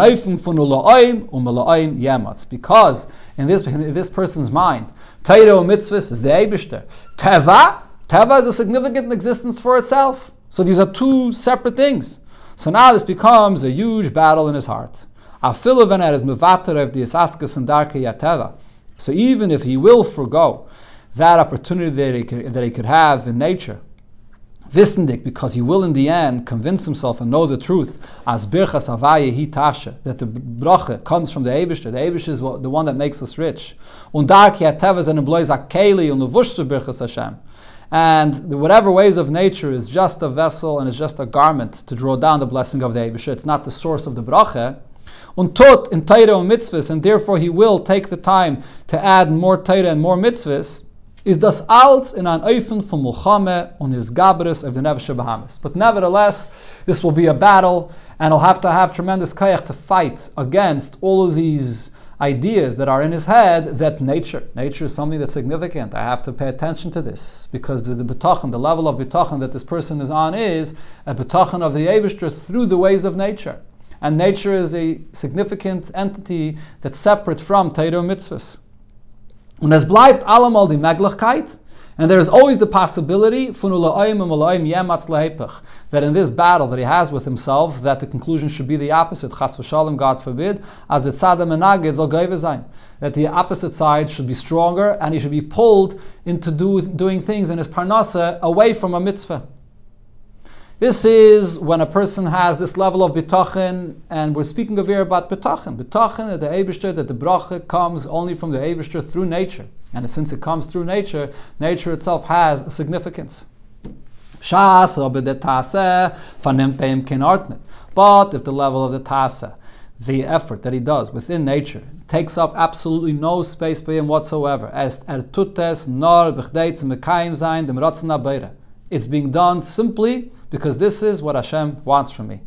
yematz? Because in this, in this person's mind, Taito mitzvahs is the Eibishter. Teva, Teva is a significant existence for itself. So these are two separate things. So now this becomes a huge battle in his heart. So even if he will forego that opportunity that he could, that he could have in nature, Vistendik, because he will in the end convince himself and know the truth, as birchas hi tasha, that the bracha comes from the Eibishter. The Eibishter is the one that makes us rich. Und dark tevas and akeli und levushter birchas Hashem. And whatever ways of nature is just a vessel and is just a garment to draw down the blessing of the Eibishter. It's not the source of the bracha. Und tot in Torah and mitzvahs, and therefore he will take the time to add more Torah and more mitzvahs, is das als in an Eufen von Mulchame und his Gabris of the Nefesh Bahamis. But nevertheless, this will be a battle, and he'll have to have tremendous kayach to fight against all of these ideas that are in his head that nature, nature is something that's significant. I have to pay attention to this because the, the the level of bitachon that this person is on is a bitachon of the Eibishter through the ways of nature. And nature is a significant entity that's separate from Torah mitzvahs. Und es bleibt allemal die Möglichkeit, and there is always the possibility that in this battle that he has with himself, that the conclusion should be the opposite. Chas v'shalom, God forbid, as the that the opposite side should be stronger and he should be pulled into do, doing things in his parnasa away from a mitzvah. This is when a person has this level of bitachon, and we're speaking of here about bitachon. Bitachon, the Eibishter, that the bracha comes only from the Eibishter through nature. And since it comes through nature, nature itself has a significance. But if the level of the tasa, the effort that he does within nature, takes up absolutely no space by him whatsoever, as er it's being done simply because this is what Hashem wants from me.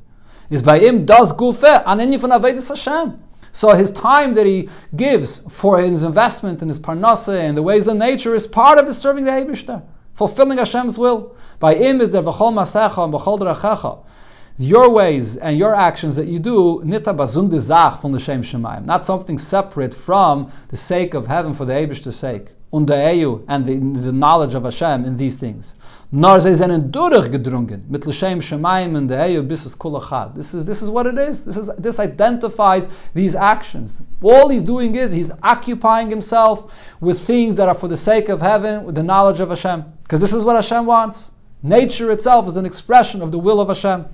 Is by him does gufe anenyi von avedis Hashem. So his time that he gives for his investment in his parnasa and the ways of nature is part of his serving the Eibishter, fulfilling Hashem's will. By him is the v'chol masecha and v'chol drachecha. Your ways and your actions that you do, nita bazun zach from the Shem Shemayim, not something separate from the sake of heaven for the Eibishter's sake und der EU and the, the knowledge of Hashem in these things. Nor sie sind durchgedrungen mit L'Shem Shemaim and der EU bis es kulachad. This is, this is what it is. This, is, this identifies these actions. All he's doing is he's occupying himself with things that are for the sake of heaven, with the knowledge of Hashem. Because this is what Hashem wants. Nature itself is an expression of the will of Hashem. Um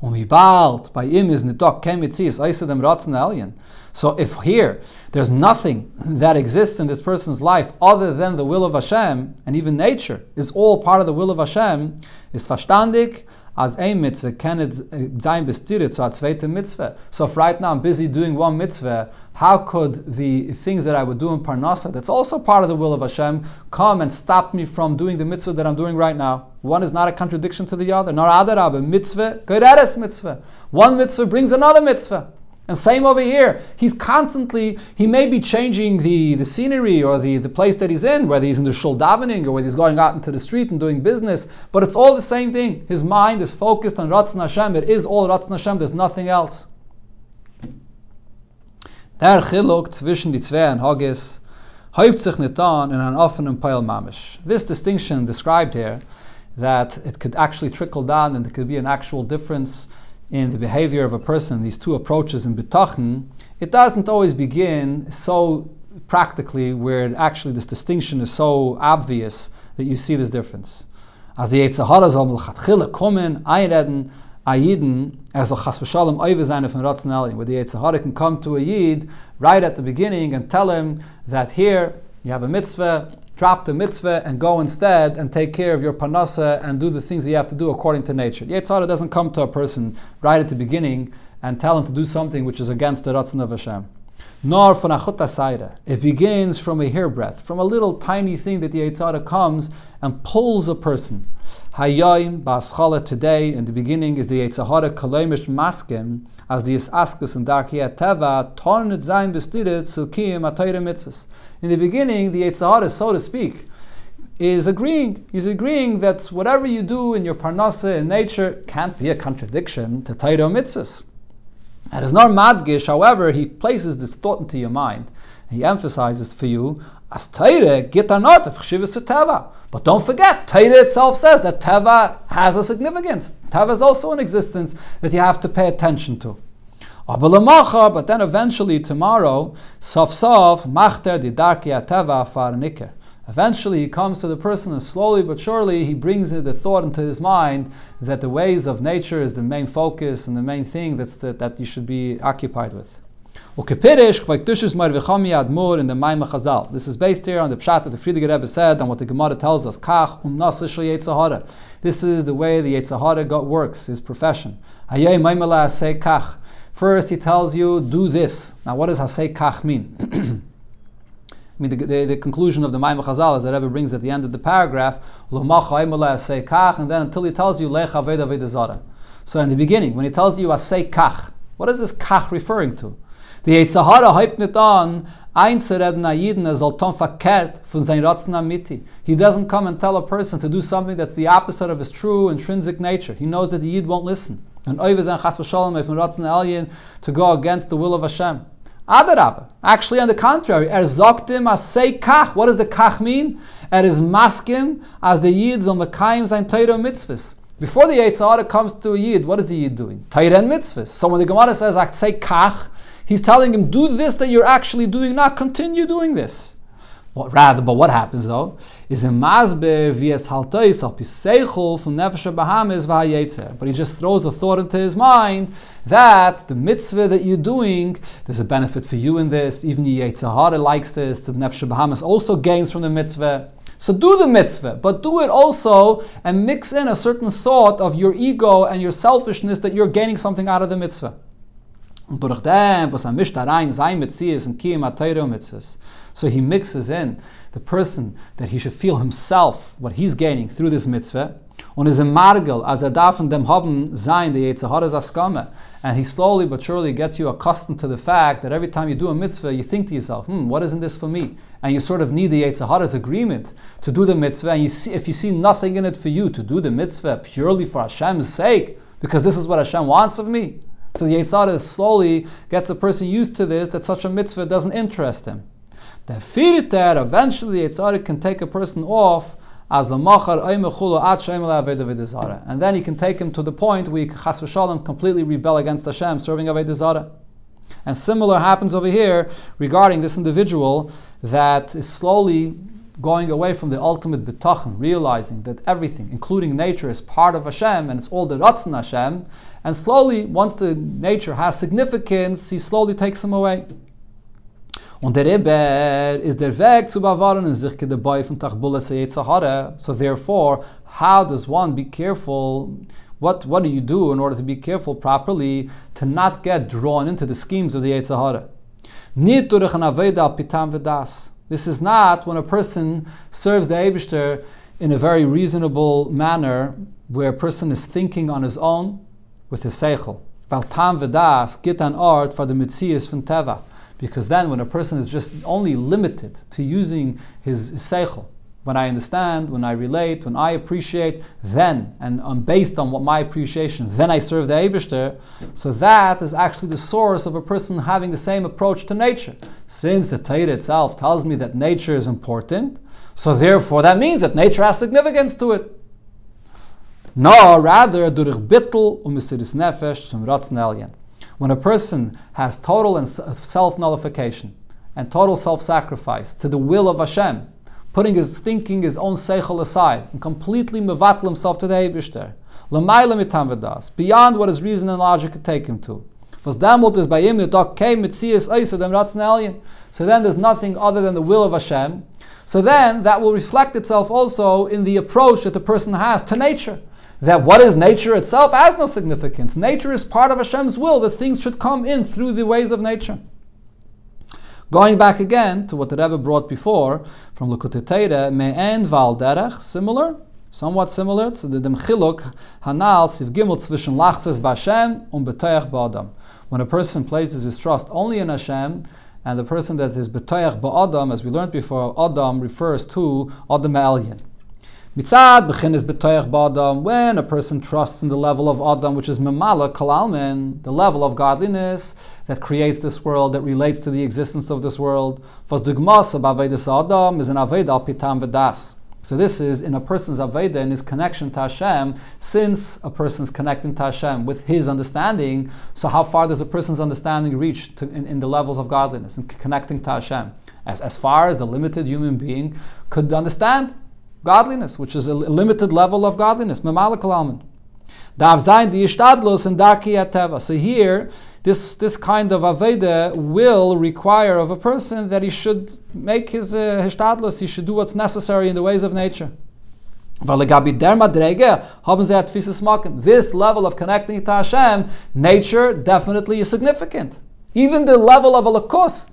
Und wie bald bei ihm ist nicht doch kein Metzies, dem Ratzon Elyon. So if here there's nothing that exists in this person's life other than the will of Hashem, and even nature is all part of the will of Hashem, is verstandig, as a mitzvah can it sein bestirit so a zweite mitzvah. So if right now I'm busy doing one mitzvah, how could the things that I would do in Parnasa, that's also part of the will of Hashem, come and stop me from doing the mitzvah that I'm doing right now? One is not a contradiction to the other. Nor adarab, mitzvah, geredes mitzvah. One mitzvah brings another mitzvah. And same over here. He's constantly, he may be changing the, the scenery or the, the place that he's in, whether he's in the shul davening or whether he's going out into the street and doing business, but it's all the same thing. His mind is focused on Ratzon Hashem. It is all Ratzon Hashem. There's nothing else. Der Chiluk zwischen die häupt sich nicht an in offenen Peil. This distinction described here, that it could actually trickle down and there could be an actual difference in the behavior of a person, these two approaches in bitachon, it doesn't always begin so practically where actually this distinction is so obvious that you see this difference. As the Yetzer Hara soll milchatchila kommen, einreden, a Yidden, er chas v'shalom oive von Ratzenalien, where the Yetzer Hara can come to a Yid right at the beginning and tell him that here you have a mitzvah, drop the mitzvah and go instead and take care of your panasa and do the things you have to do according to nature. Yetzer Hara doesn't come to a person right at the beginning and tell him to do something which is against the Ratzon of Hashem. Nor from Saira. It begins from a hairbreadth, from a little tiny thing that the Yetzer Hara comes and pulls a person. Hayyim Baschala today, in the beginning, is the Yetzer Hara Kalemish Maskim, as the Isaskus and Darkiya Teva, Tornet Zayin Bestirit, Silkim Atayra Mitzvahs. In the beginning, the Yetzer Hara, so to speak, is agreeing. He's agreeing that whatever you do in your parnasa in nature can't be a contradiction to Torah mitzvahs. And as Nar Madgish, however, he places this thought into your mind. He emphasizes for you, as Torah gitanot of teva. But don't forget, Torah itself says that teva has a significance. Teva is also an existence that you have to pay attention to. But then eventually tomorrow, sof sof machter di darki teva far niker. Eventually, he comes to the person, and slowly but surely, he brings the thought into his mind that the ways of nature is the main focus and the main thing that's the, that you should be occupied with. in the Maimah Chazal. This is based here on the pshat that the Frierdiker Rebbe said and what the Gemara tells us. Um This is the way the Yetzer Hara works, his profession. First, he tells you, do this. Now, what does Hasei Kach mean? I mean, the, the, the, conclusion of the Maimah Chazal is that Rebbe brings at the end of the paragraph, and then until he tells you, So in the beginning, when he tells you asay kach, what is this kach referring to? The Yetzer Hara hypt nicht. He doesn't come and tell a person to do something that's the opposite of his true intrinsic nature. He knows that the Yid won't listen. And oive sein chas v'sholem von Ratzon Elyon to go against the will of Hashem. Adarab. Actually, on the contrary, er zoktim as say kach. What does the kach mean? Er is maskim as the yids on the kaim sein Torah mitzvahs. Before the Yetzer Hara comes to a yid, what is the yid doing? Torah and mitzvahs. So when the Gemara says say kach, he's telling him do this that you're actually doing, not continue doing this. What, rather, but what happens though is in Masber vs haltois al piseichel from nefesh bahamis v'hayetzer. But he just throws a thought into his mind that the mitzvah that you're doing, there's a benefit for you in this. Even the likes this. The nefesh bahamis also gains from the mitzvah. So do the mitzvah, but do it also and mix in a certain thought of your ego and your selfishness that you're gaining something out of the mitzvah. Und durch dem, was er mischt rein, sein Metzies und Kiyam Mitzvahs. So he mixes in the person that he should feel himself, what he's gaining through this mitzvah, und is a margel, as er darf in dem haben sein, the Yetzer Hara's askame. And he slowly but surely gets you accustomed to the fact that every time you do a mitzvah, you think to yourself, hmm, what isn't this for me? And you sort of need the Yetzer Hara's agreement to do the mitzvah. And you see, if you see nothing in it for you to do the mitzvah purely for Hashem's sake, because this is what Hashem wants of me, so the Yetzer Hara slowly gets a person used to this, that such a mitzvah doesn't interest him. The firiter, eventually the Yetzer Hara can take a person off as the machar and then he can take him to the point where he completely rebel against Hashem, serving avodah And similar happens over here regarding this individual that is slowly going away from the ultimate bitachon, realizing that everything, including nature, is part of Hashem and it's all the Ratzon Hashem. And slowly, once the nature has significance, he slowly takes him away. Und der Rebbe is der Weg zu bewahren in sich von So therefore, how does one be careful? What, what do you do in order to be careful properly to not get drawn into the schemes of the Yetzer Hara? This is not when a person serves the Eibishter in a very reasonable manner, where a person is thinking on his own with his seichel. Valtam v'das git an art for the mitzias from teva. Because then, when a person is just only limited to using his seichel, when I understand, when I relate, when I appreciate, then, and um, based on what my appreciation, then I serve the Eibishter. So that is actually the source of a person having the same approach to nature. Since the Torah itself tells me that nature is important, so therefore that means that nature has significance to it. No, rather, bittel nefesh zum when a person has total and self nullification and total self sacrifice to the will of Hashem, putting his thinking, his own seichel aside, and completely mevatl himself to the Eibishter, beyond what his reason and logic could take him to. So then there's nothing other than the will of Hashem. So then that will reflect itself also in the approach that the person has to nature that what is nature itself has no significance. Nature is part of Hashem's will, that things should come in through the ways of nature. Going back again to what the Rebbe brought before from Likutei Torah, me'en val derech, similar, somewhat similar to the Demchiluk Hanal Siv Gimel zwischen Lachses B'Hashem und um Betoyach Ba'Adam. When a person places his trust only in Hashem, and the person that is Betoyach Ba'Adam, as we learned before, Adam refers to Adam Elyon. Mitzad b'chinis b'toyach b'adam, when a person trusts in the level of Adam, which is memala kalalmen, the level of godliness that creates this world, that relates to the existence of this world. Vos dugmas avedis Adam is an aveda pitam v'das. So this is in a person's aveda and his connection to Hashem. Since a person's connecting to Hashem with his understanding, so how far does a person's understanding reach to, in, in the levels of godliness and connecting to Hashem? As, as far as the limited human being could understand, godliness, which is a limited level of godliness. Dav zayin di ishtadlos and darki ateva. So here, this this kind of aveda will require of a person that he should make his uh, he should do what's necessary in the ways of nature. This level of connecting to Hashem, nature definitely is significant. Even the level of a lakus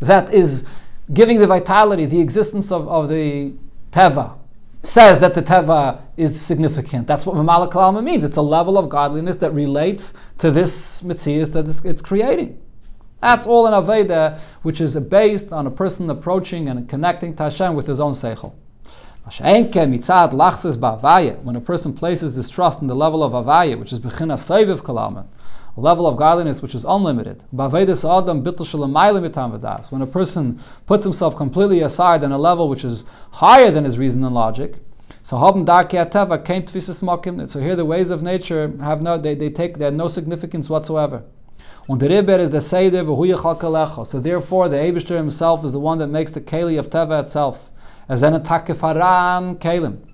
that is giving the vitality, the existence of, of the teva says that the teva is significant. That's what Mamala Kalama means. It's a level of godliness that relates to this mitzvah that it's, it's creating. That's all in Aveda, which is based on a person approaching and connecting to Hashem with his own seichel. When a person places his trust in the level of Avaya, which is Bechina Seiviv Kalaman, level of godliness which is unlimited. When a person puts himself completely aside on a level which is higher than his reason and logic, so So here the ways of nature have no they, they take they have no significance whatsoever. Is the So therefore the Eibishter himself is the one that makes the Keli of Teva itself. As an faran Kalim.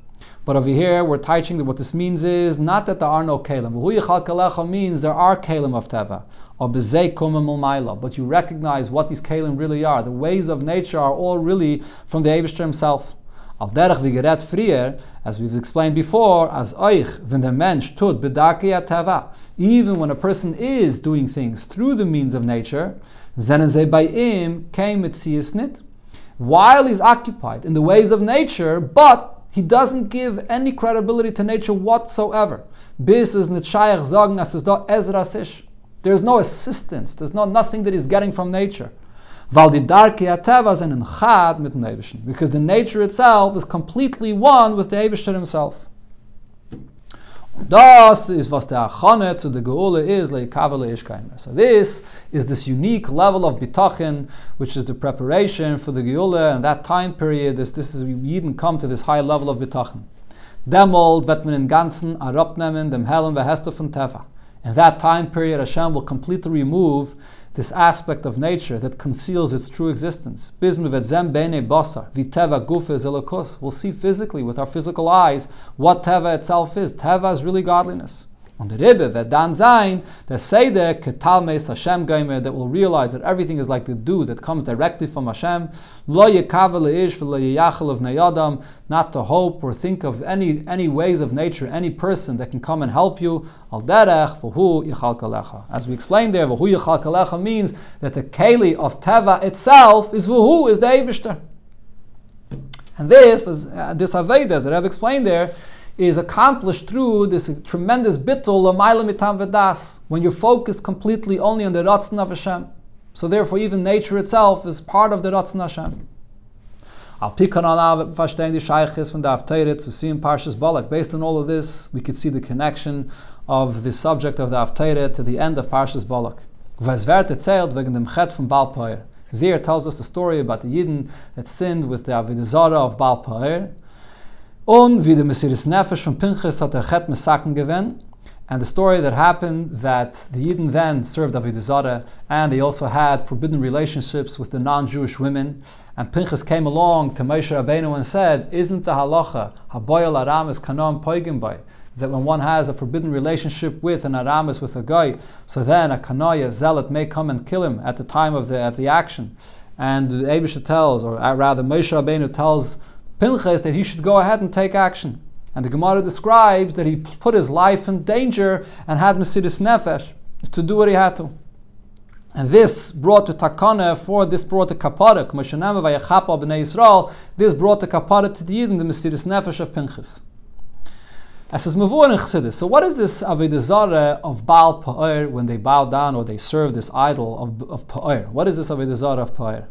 But over here, we're teaching that what this means is not that there are no kalim. means there are kalim of teva. But you recognize what these kalim really are. The ways of nature are all really from the Eibishter himself. Al derech frier, as we've explained before, as oich, wenn der Mensch tut. Even when a person is doing things through the means of nature, zenen ze by im came it while he's occupied in the ways of nature, but he doesn't give any credibility to nature whatsoever. Is nitshayach sagen, as is da ezra. There's no assistance. There's no nothing that he's getting from nature. Because the nature itself is completely one with the Eibishter himself. Das is was der Achane zu der Geule is leikavele ishkaimer. So this is this unique level of bitachon, which is the preparation for the Geule and that time period. This this is we even come to this high level of bitachon. Demol wird man in ganzen arabnemen dem hellen Behester von Teva. In that time period, Hashem will completely remove this aspect of nature that conceals its true existence. We'll see physically with our physical eyes what Teva itself is. Teva is really godliness. On the Rebbe, wird dann sein, der Seder ketalmes Hashem Geimer, that will realize that everything is like the dew that comes directly from Hashem. Lo yekavel ish of neyadam, not to hope or think of any any ways of nature, any person that can come and help you. Al derech v'hu yichal. As we explained there, v'hu yichal means that the keli of teva itself is v'hu, is the Eibishter. And this, is, uh, this Aveda, as Rebbe explained there, is accomplished through this tremendous bittul of mitam vedas, when you're focused completely only on the Ratzon of Hashem. So therefore, even nature itself is part of the Ratzon Hashem. Al Pikon Alav verstehen die Sheiches von der to see in Parshas Balak. Based on all of this, we could see the connection of the subject of the Avteiret to the end of Parshas Balak. Was erzählt wegen dem Chet von Balpair. There tells us a story about the Yidden that sinned with the Avodah Zarah of Balpair, Und wie Messias Nefesh from Pinchas hat er Chet Mesaken gewen. And the story that happened that the Yidden then served Avodah and they also had forbidden relationships with the non-Jewish women. And Pinchas came along to Moshe Rabbeinu and said, Isn't the halacha, haboyal aramis kanom poigim that when one has a forbidden relationship with an aramis, with a guy, so then a kanaya zealot may come and kill him at the time of the, of the action. And the Abisha tells, or rather Moshe Rabbeinu tells Pinchas that he should go ahead and take action. And the Gemara describes that he put his life in danger and had Mesiris Nefesh to do what he had to. And this brought to Takana for this brought to Kapara, this brought to Kapara to the Yidden, the Mesiris Nefesh of Pinchas. As is Mavur Chassidus. So what is this Avodah of Baal Pa'ir when they bow down or they serve this idol of, of Pa'ir? What is this Avodah of Pa'ir?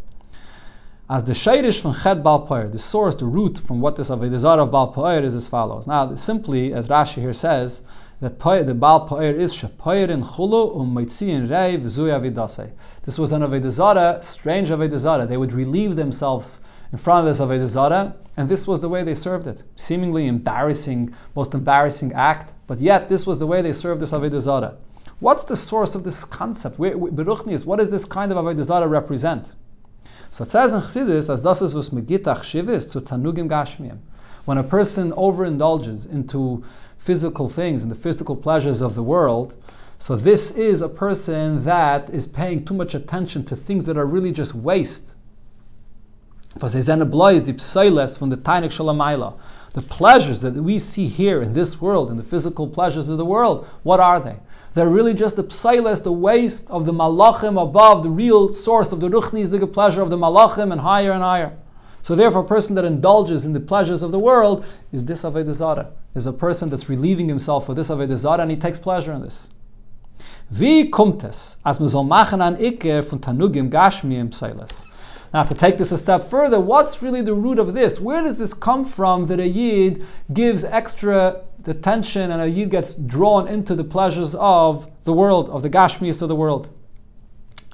As the Shairish from Chet Bal the source, the root from what this Avedazar of Bal Poer is as follows. Now, simply, as Rashi here says, that the Bal Poer is Shapoirin Chulu um Maitzin Rei V'zui Avidase. This was an Avodah Zarah, strange Avodah Zarah. They would relieve themselves in front of this Avodah Zarah, and this was the way they served it. Seemingly embarrassing, most embarrassing act, but yet this was the way they served this Avodah Zarah. What's the source of this concept? Beruchnis, what does this kind of Avodah Zarah represent? So it says in Chassidus, as das is was megitach shivis to tanugim gashmiyim. When a person overindulges into physical things and the physical pleasures of the world, so this is a person that is paying too much attention to things that are really just waste. The pleasures that we see here in this world, in the physical pleasures of the world, what are they? They're really just the psilas, the waste of the malachim above, the real source of the ruchnis, the pleasure of the malachim, and higher and higher. So therefore, a person that indulges in the pleasures of the world is this Avodah is a person that's relieving himself for this Avodah and he takes pleasure in this. Wie kommt es, machen an Iker von Tanugim Gashmiyim Psilas? Now, to take this a step further, what's really the root of this? Where does this come from that a Yid gives extra attention and a Yid gets drawn into the pleasures of the world, of the Gashmias of the world?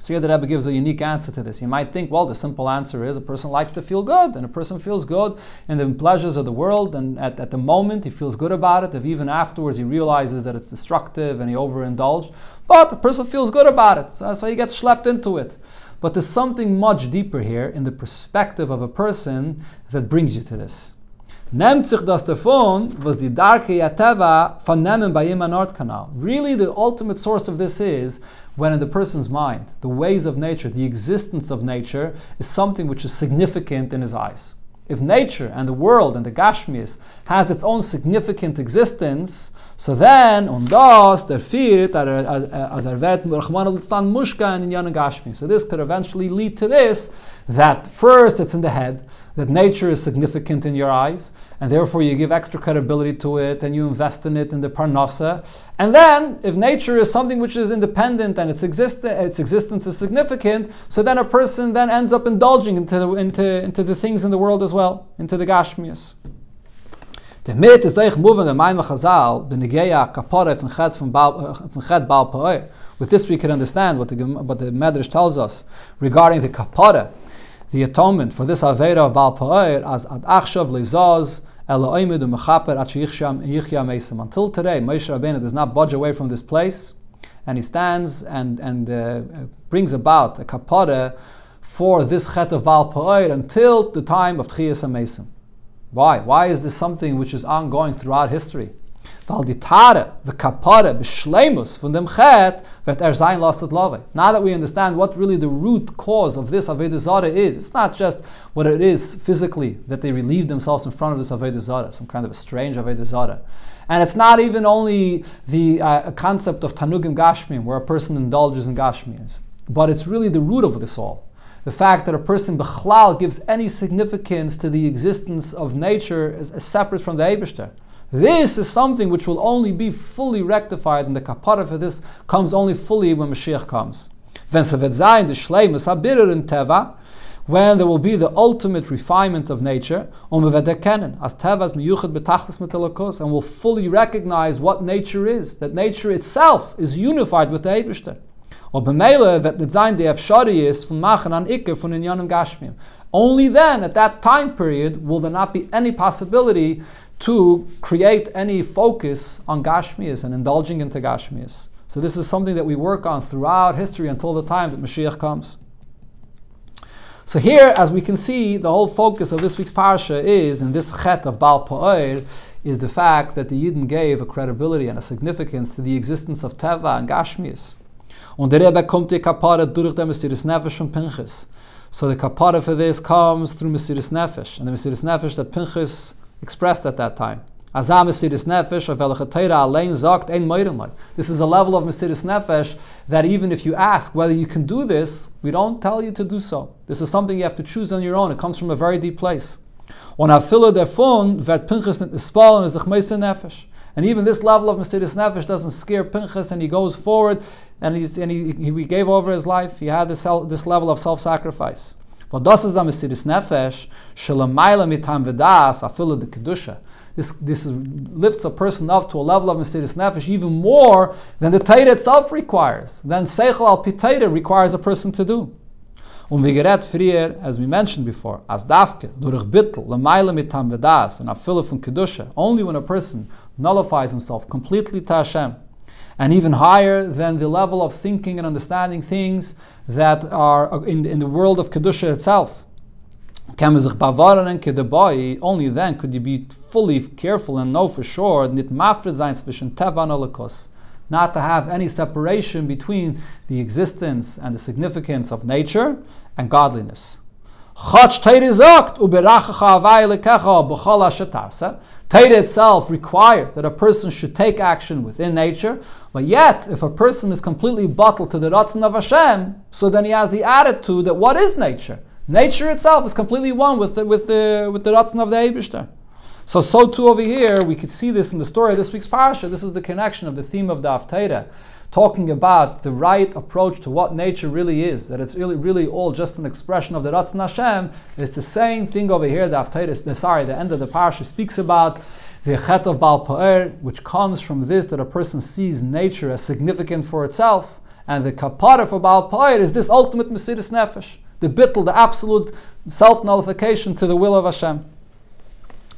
So here the Rebbe gives a unique answer to this. You might think, well, the simple answer is a person likes to feel good, and a person feels good in the pleasures of the world, and at, at the moment he feels good about it. If even afterwards he realizes that it's destructive and he overindulged, but the person feels good about it, so, so he gets schlepped into it. But there's something much deeper here in the perspective of a person that brings you to this. Nehmt sich das davon, was die Darke Yateva vernehmen bei ihm Nordkanal. Really, the ultimate source of this is when in the person's mind, the ways of nature, the existence of nature, is something which is significant in his eyes. If nature and the world and the Gashmis has its own significant existence, so then, on das, der Fiert, as er wird, Mushka in Gashmi. So this could eventually lead to this, that first it's in the head, that nature is significant in your eyes, and therefore you give extra credibility to it and you invest in it in the parnasa. And then, if nature is something which is independent and its, exist- its existence is significant, so then a person then ends up indulging into the, into, into the things in the world as well, into the Gashmias. Damit is moving the Maimah Chazal, von uh, Chet Baal Poer. With this we can understand what the, what the Medrash tells us regarding the Kapore, the atonement for this Avera of Baal Poer, as Ad Achshav Lezaz, Until today, Moshe Rabbeinu does not budge away from this place and he stands and, and uh, brings about a kapara for this chet of Baal Pa'ir until the time of Tchiyas HaMesim. Why? Why is this something which is ongoing throughout history? Weil die Tare, the Kapare, Beschleimus von dem Chet, wird er sein love. Now that we understand what really the root cause of this Avodah Zarah is, it's not just what it is physically, that they relieve themselves in front of this Avodah Zarah, some kind of a strange Avodah Zarah. And it's not even only the uh, concept of Tanugim Gashmim, where a person indulges in Gashmims, but it's really the root of this all. The fact that a person Bechlal gives any significance to the existence of nature as, as separate from the Eibishter. This is something which will only be fully rectified, and the kapara for this comes only fully when Mashiach comes. When there will be the ultimate refinement of nature, as and will fully recognize what nature is, that nature itself is unified with the Eibishter. Only then, at that time period, will there not be any possibility to create any focus on Gashmias and indulging into Gashmias. So this is something that we work on throughout history until the time that Mashiach comes. So here, as we can see, the whole focus of this week's parsha is, in this chet of Baal Pa'ir, is the fact that the Yidden gave a credibility and a significance to the existence of Teva and Gashmias. Und der Rebbe kommt die durch Mesiris Nefesh von Pinchas. So the Kapara for this comes through Mesiris Nefesh. And the Mesiris Nefesh that Pinchas expressed at that time. This is a level of Mesiris Nefesh that even if you ask whether you can do this, we don't tell you to do so. This is something you have to choose on your own. It comes from a very deep place. And even this level of Mesiris Nefesh doesn't scare Pinchas and he goes forward and, he's, and he, he gave over his life. He had this, this level of self sacrifice. Das is a. This, this lifts a person up to a level of mesiris nefesh even more than the Torah itself requires, than seichel al pitayra requires a person to do. Um Und wie gerät frier, as we mentioned before, as dafke, durch bittel, lemayle mitam v'das, and afilu from kedusha, only when a person nullifies himself completely to Hashem, and even higher than the level of thinking and understanding things that are uh, in, in the world of Kedusha itself. Only then could you be fully careful and know for sure not to have any separation between the existence and the significance of nature and godliness. Taita itself requires that a person should take action within nature, but yet, if a person is completely bottled to the Ratzon of Hashem, so then he has the attitude that what is nature? Nature itself is completely one with the, with the, with the Ratzon of the Eibishter. So, so too over here, we could see this in the story of this week's parasha. This is the connection of the theme of the Haftarah talking about the right approach to what nature really is, that it's really, really all just an expression of the Ratzon Hashem, it's the same thing over here, the Haftarah, sorry, the end of the parsha speaks about the Chet of Baal Pa'er, which comes from this, that a person sees nature as significant for itself, and the Kapara for Baal Pa'er is this ultimate Mesiris Nefesh, the bittel, the absolute self-nullification to the will of Hashem.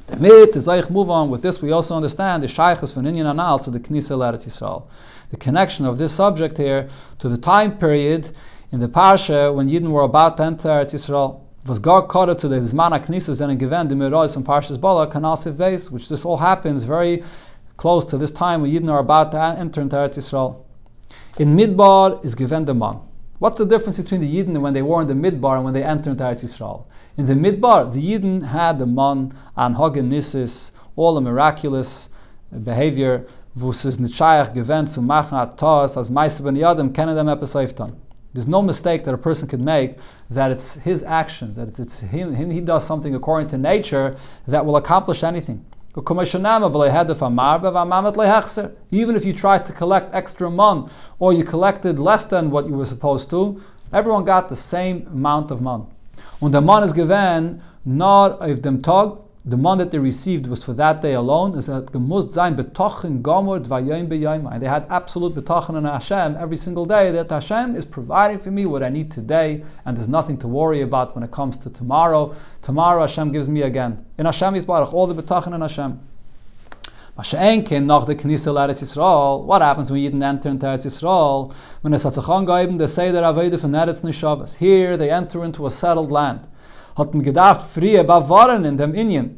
Damit, as I move on with this, we also understand the Shaykhs from Inyan Anal to the Knesset Eretz Yisrael the connection of this subject here to the time period in the Parsha when Yidden were about to enter Eretz Yisrael. Was God called to the Zman HaKnisas and given the Mirois from Parshas Balak and base, which this all happens very close to this time when Yidden are about to enter into Eretz Yisrael. In Midbar is given the man. What's the difference between the Yidden when they were in the Midbar and when they entered into Eretz Yisrael? In the Midbar, the Yidden had the man and Hagen Nisis, all the miraculous behavior wo es ist nicht scheich gewinnt zu machen hat Tos, als kennen dem etwas. There's no mistake that a person could make that it's his actions, that it's, it's him, him, he does something according to nature that will accomplish anything. Even if you tried to collect extra mon or you collected less than what you were supposed to, everyone got the same amount of mon. Und der Mann ist gewähnt, nur auf dem Tag, the money that they received was for that day alone. Is that gemust zayin betochen gomor dvayim b'yayim. They had absolute betochen in Hashem every single day that Hashem is providing for me what I need today, and there's nothing to worry about when it comes to tomorrow. Tomorrow Hashem gives me again. In Hashem Yisbarach, all the betochen in Hashem. The. What happens when Yidden enter into Eretz Yisrael? When it's Atzachon Gaibim, they say that Aveda von Eretz Nishavas. Here they enter into a settled land. Hat gedacht, frie bavaren in dem Inyan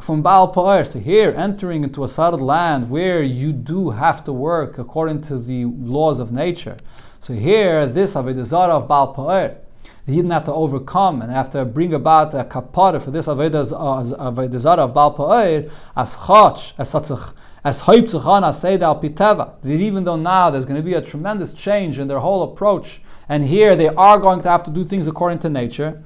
from Baal Pa'er. So here, entering into a settled land where you do have to work according to the laws of nature. So here, this Avodah Zarah of Baal Pa'er, the Yidden have to overcome and have to bring about a kapara for this Avodah uh, Zarah of Baal Pa'er as chach, as satzach, as hoiptzachana seid al piteva. That even though now there's going to be a tremendous change in their whole approach, and here they are going to have to do things according to nature,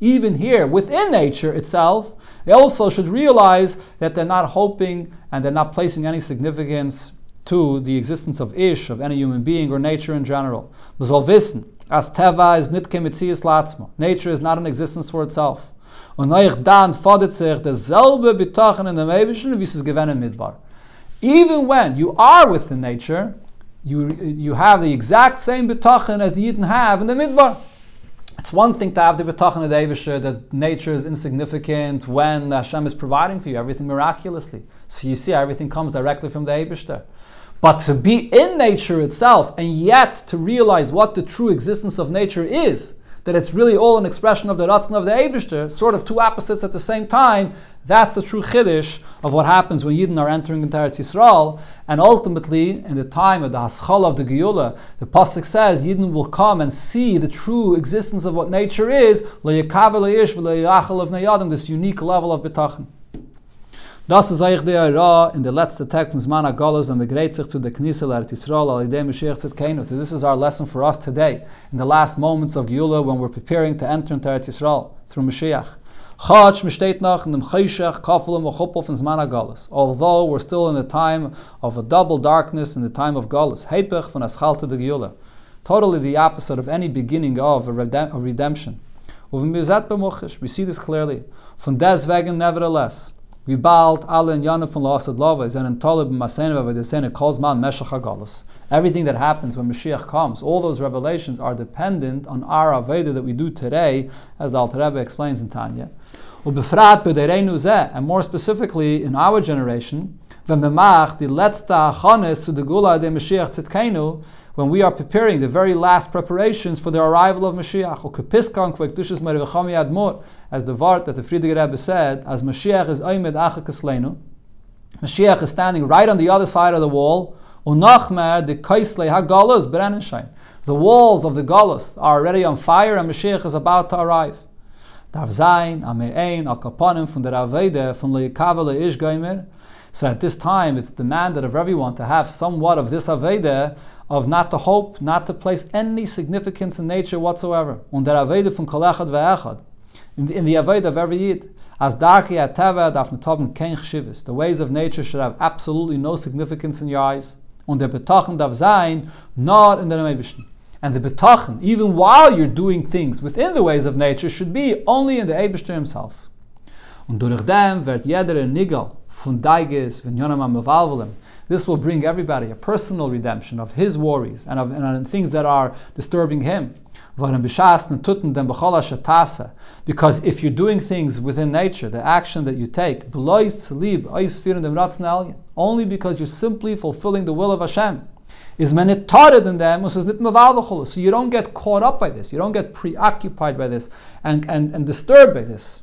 even here, within nature itself, they also should realize that they're not hoping and they're not placing any significance to the existence of ish, of any human being or nature in general. as is nitke. Nature is not an existence for itself. Even when you are within nature, you, you have the exact same bitachon as the Yidden have in the Midbar. It's one thing to have the bitachon of the Eibishter that nature is insignificant when Hashem is providing for you everything miraculously. So you see, everything comes directly from the Eibishter. But to be in nature itself and yet to realize what the true existence of nature is, that it's really all an expression of the Ratzon of the Eibishter, sort of two opposites at the same time, that's the true chiddush of what happens when Yidden are entering into Eretz Yisrael. And ultimately, in the time of the Haschal of the Geula, the Pasuk says Yidden will come and see the true existence of what nature is, this unique level of bitachon. Das ist eigentlich der Ra in der letzte Tag von Zman HaGolos, wenn wir gerät sich zu der Knisel Eretz Yisrael, al idei Mashiach Tzidkeinu. This is our lesson for us today, in the last moments of Geula, when we're preparing to enter into Eretz Yisrael, through Mashiach. Chach steht noch in dem Chayshach, Kafelim, um Chuppel von Zman HaGolos. Although we're still in the time of a double darkness, in the time of Golos. Heipech von Aschalte de Geula. Totally the opposite of any beginning of a, redem- a redemption. We see this clearly. Von deswegen, nevertheless, alle in Yonah von Lasad Lava an Talib Maseneva the Senate calls man HaGalas. Everything that happens when Mashiach comes, all those revelations are dependent on our Aveda that we do today, as the Alter Rebbe explains in Tanya. And more specifically, in our generation, the Memach, the die letzte Achanes zu der Gula de Mashiach Tzidkenu, when we are preparing the very last preparations for the arrival of Mashiach, as the Vart that the Frierdiker Rebbe said, as Mashiach is Oymed Acha Mashiach is standing right on the other side of the wall, the walls of the Galus are already on fire and Mashiach is about to arrive. So at this time, it's demanded of everyone to have somewhat of this Aveda of not to hope, not to place any significance in nature whatsoever. Und der Aveda von Kolechad ve'echad. In, the Aveda of every Yid. As darki ateva darf netoben kein chshivas. The ways of nature should have absolutely no significance in your eyes. Und der Betachen darf sein, not in the Nebischen. And the Betachen, even while you're doing things within the ways of nature, should be only in the Eibishter himself. Und durch dem wird jeder Nigal von Yonam This will bring everybody a personal redemption of his worries and of and things that are disturbing him. Because if you're doing things within nature, the action that you take, only because you're simply fulfilling the will of Hashem, is in so you don't get caught up by this, you don't get preoccupied by this and, and, and disturbed by this.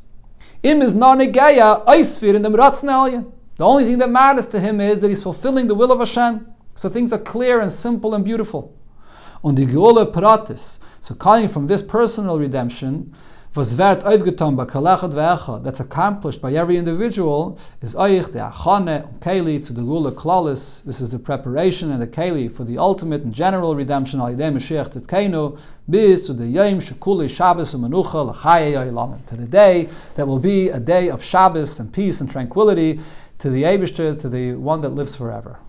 Im is eisfir in The only thing that matters to him is that he's fulfilling the will of Hashem. So things are clear and simple and beautiful. Und die Geole Pratis, so coming from this personal redemption, was wird aufgetan bei Kalachat ve'echad, that's accomplished by every individual, is oich de achane um keli to the gula klalis. This is the preparation and the keli for the ultimate and general redemption al yidei Mashiach tzidkeinu, bis to the yom shekuli Shabbos u'manucha l'chaye ya'ilamim, to the day that will be a day of Shabbos and peace and tranquility to the Eibishter, to the one that lives forever.